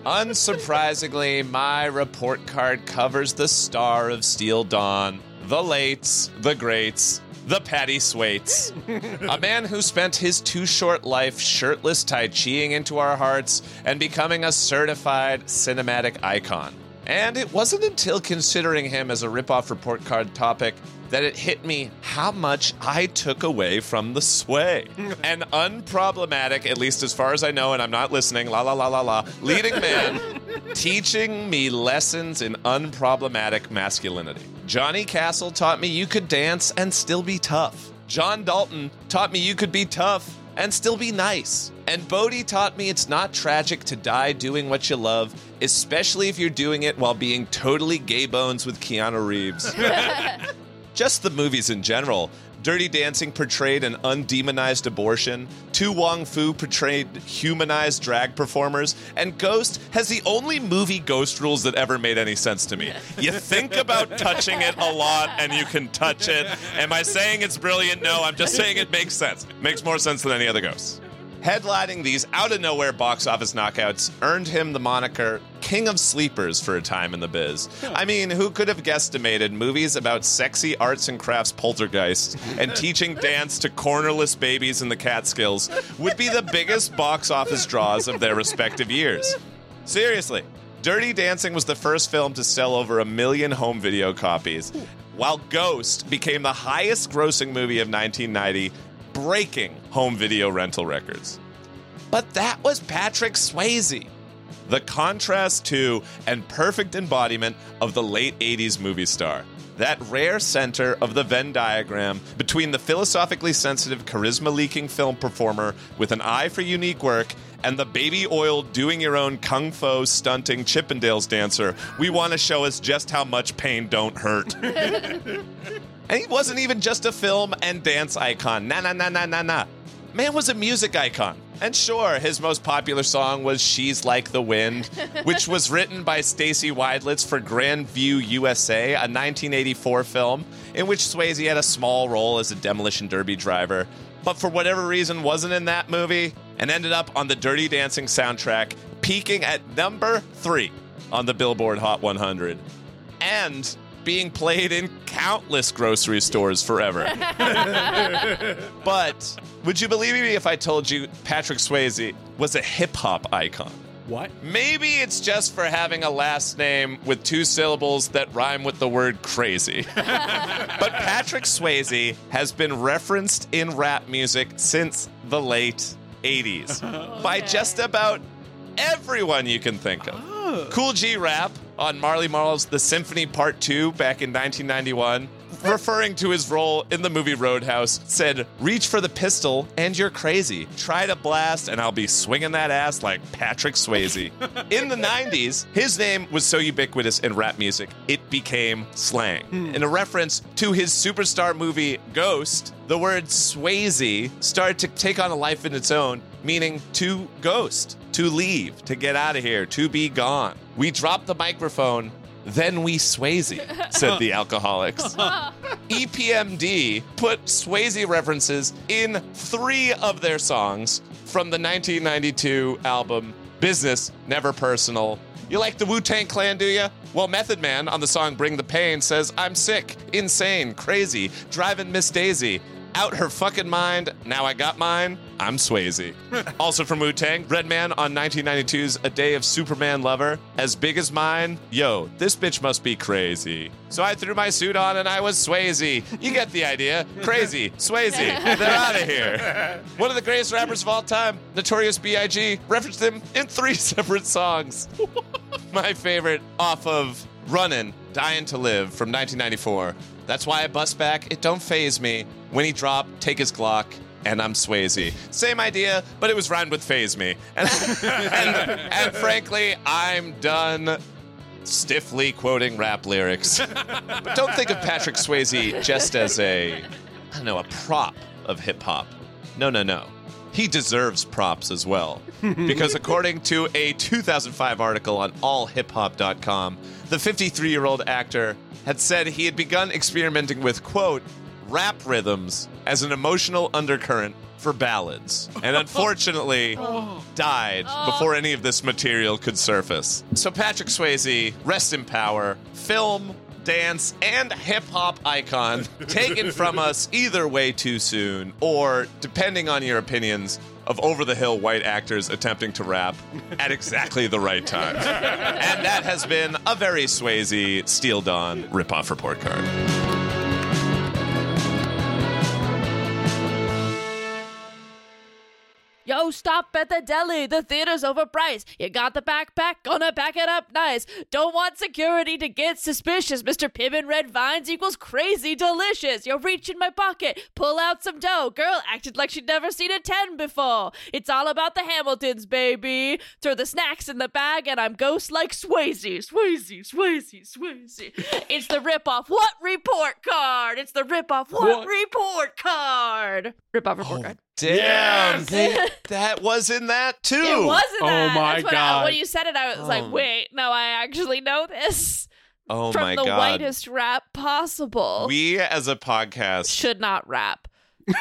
Unsurprisingly, my report card covers the star of Steel Dawn, the lates, the greats, the Patty Swaits. a man who spent his too short life shirtless Tai Chiing into our hearts and becoming a certified cinematic icon. And it wasn't until considering him as a ripoff report card topic that it hit me how much I took away from the sway. An unproblematic, at least as far as I know, and I'm not listening, la la la la la, leading man teaching me lessons in unproblematic masculinity. Johnny Castle taught me you could dance and still be tough. John Dalton taught me you could be tough and still be nice. And Bodhi taught me it's not tragic to die doing what you love, especially if you're doing it while being totally gay bones with Keanu Reeves. Just the movies in general. Dirty Dancing portrayed an undemonized abortion. To Wong Foo portrayed humanized drag performers. And Ghost has the only movie ghost rules that ever made any sense to me. You think about touching it a lot and you can touch it. Am I saying it's brilliant? No, I'm just saying it makes sense. Makes more sense than any other ghost. Headlining these out of nowhere box office knockouts earned him the moniker King of Sleepers for a time in the biz. I mean, who could have guesstimated movies about sexy arts and crafts poltergeists and teaching dance to cornerless babies in the Catskills would be the biggest box office draws of their respective years? Seriously, Dirty Dancing was the first film to sell over a million home video copies, while Ghost became the highest grossing movie of 1990 breaking home video rental records. But that was Patrick Swayze. The contrast to and perfect embodiment of the late 80s movie star. That rare center of the Venn diagram between the philosophically sensitive, charisma leaking film performer with an eye for unique work and the baby oil doing your own kung fu stunting Chippendales dancer we want to show us just how much pain don't hurt. And he wasn't even just a film and dance icon. Nah, nah, nah, nah, nah, nah. Man was a music icon. And sure, his most popular song was She's Like the Wind, which was written by Stacy Widelitz for Grandview USA, a 1984 film in which Swayze had a small role as a demolition derby driver, but for whatever reason wasn't in that movie and ended up on the Dirty Dancing soundtrack, peaking at number three on the Billboard Hot 100. And being played in countless grocery stores forever. but would you believe me if I told you Patrick Swayze was a hip hop icon? What? Maybe it's just for having a last name with two syllables that rhyme with the word crazy. but Patrick Swayze has been referenced in rap music since the late 80s by just about everyone you can think of. Oh. Kool G Rap on Marley Marl's The Symphony Part 2 back in 1991, referring to his role in the movie Roadhouse, said, Reach for the pistol and you're crazy. Try to blast and I'll be swinging that ass like Patrick Swayze. in the 90s, his name was so ubiquitous in rap music, it became slang. Hmm. In a reference to his superstar movie Ghost, the word Swayze started to take on a life in its own, meaning to ghost, to leave, to get out of here, to be gone. We dropped the microphone, then we Swayze, said the Alkaholiks. EPMD put Swayze references in three of their songs from the 1992 album Business, Never Personal. You like the Wu Tang Clan, do you? Well, Method Man on the song Bring the Pain says, I'm sick, insane, crazy, driving Miss Daisy. Out her fucking mind. Now I got mine. I'm Swayze. also from Wu Tang, Redman on 1992's A Day of Sooperman Lover. As big as mine. Yo, this bitch must be crazy. So I threw my suit on and I was Swayze. You get the idea. Crazy. Swayze. They're out of here. One of the greatest rappers of all time, Notorious B.I.G., referenced him in three separate songs. my favorite off of Runnin', Dying to Live from 1994. That's why I bust back. It don't phase me. When he drop, take his Glock, and I'm Swayze. Same idea, but it was rhymed with phase me. And, and, and frankly, I'm done stiffly quoting rap lyrics. but don't think of Patrick Swayze just as a, I don't know, a prop of hip hop. No, no, no. He deserves props as well. because according to a 2005 article on allhiphop.com, the 53 year old actor had said he had begun experimenting with, quote, rap rhythms as an emotional undercurrent for ballads. And unfortunately, oh. died oh. before any of this material could surface. So, Patrick Swayze, rest in power, film, dance, and hip hop icon taken from us either way too soon, or depending on your opinions, of over the hill white actors attempting to rap at exactly the right time. and that has been a very Swayze Steel Dawn ripoff report card. Stop at the deli. The theater's overpriced. You got the backpack? Gonna back it up nice. Don't want security to get suspicious. Mr. Pibb and Red Vines equals crazy delicious. You reach in my pocket, pull out some dough. Girl acted like she'd never seen a 10 before. It's all about the Hamiltons, baby. Throw the snacks in the bag, and I'm ghost like Swayze. Swayze, Swayze, Swayze. It's the ripoff. What report card? It's the ripoff. What, What? report card? Ripoff report oh, card. Damn, Yes. they- that was in that too. It wasn't Oh that. my That's what I- God. when you said it, I was Oh. like, wait, no, I actually know this. Oh From my the god. whitest rap possible. We as a podcast should not rap.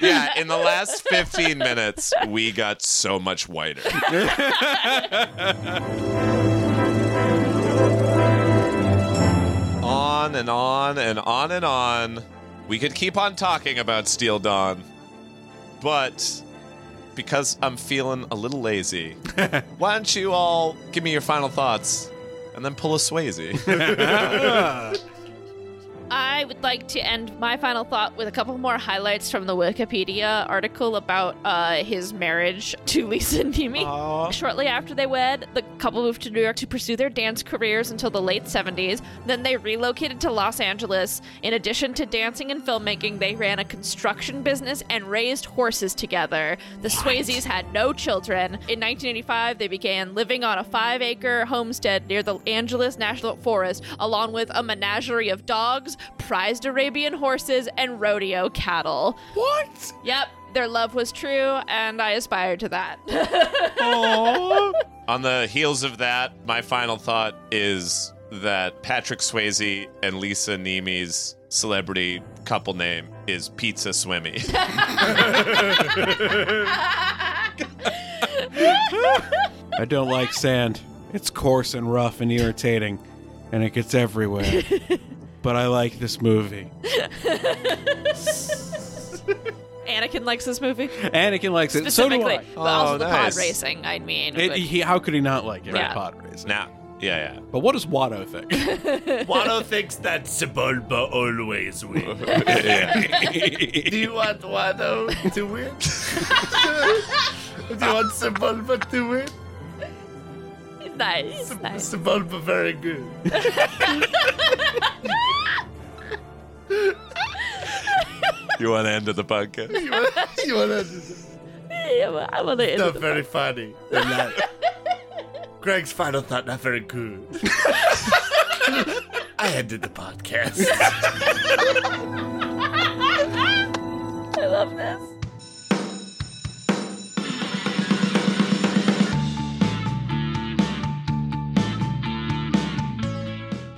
Yeah, in the last 15 minutes, we got so much whiter. on and on and on and on. We could keep on talking about Steel Dawn, but because I'm feeling a little lazy, why don't you all give me your final thoughts and then pull a Swayze? I would like to end my final thought with a couple more highlights from the Wikipedia article about uh, his marriage to Lisa Niemi. Shortly after they wed, the couple moved to New York to pursue their dance careers until the late 70s. Then they relocated to Los Angeles. In addition to dancing and filmmaking, they ran a construction business and raised horses together. The Swayzes had no children. In 1985, they began living on a five acre homestead near the Angeles National Forest, along with a menagerie of dogs, prized Arabian horses, and rodeo cattle. What? Yep, their love was true, and I aspired to that. On the heels of that, my final thought is that Patrick Swayze and Lisa Niemi's celebrity couple name is Pizza Swimmy. I don't like sand. It's coarse and rough and irritating, and it gets everywhere. but I like this movie. Anakin likes this movie. Anakin likes it. So do Specifically. I. But also Oh, the nice. pod racing, I mean. It- but- he, how could he not like it? Yeah. Pod racing. Now, yeah, yeah. But what does Watto think? Watto thinks that Sebulba always wins. Do you want Watto to win? Do you want Sebulba to win? He's nice. He's nice. Sebulba very good. You want to end of the podcast? You want, you want to... Yeah, I want to end Not the very funny. They're not. Greg's final thought not very good. I ended the podcast. I love this.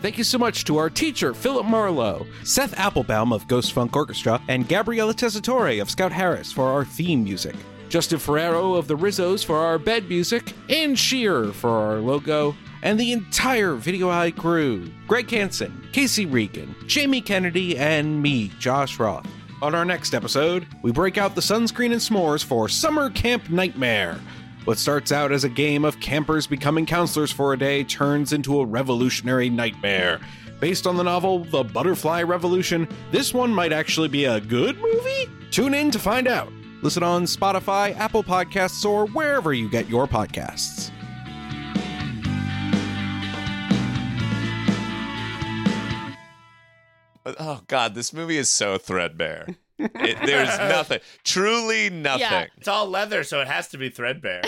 Thank you so much to our teacher, Philip Marlowe, Seth Applebaum of Ghost Funk Orchestra, and Gabriella Tessitore of Scout Harris for our theme music. Justin Ferrero of the Rizzos for our bed music, and Shearer for our logo, and the entire Video Eye crew Greg Hansen, Casey Regan, Jamie Kennedy, and me, Josh Roth. On our next episode, we break out the sunscreen and s'mores for Summer Camp Nightmare. What starts out as a game of campers becoming counselors for a day turns into a revolutionary nightmare. Based on the novel The Butterfly Revolution, this one might actually be a good movie? Tune in to find out. Listen on Spotify, Apple Podcasts, or wherever you get your podcasts. Oh God, this movie is so threadbare. It, there's nothing, truly nothing. It's all leather, so it has to be threadbare.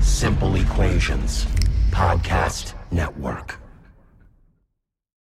Simple Equations Podcast Network.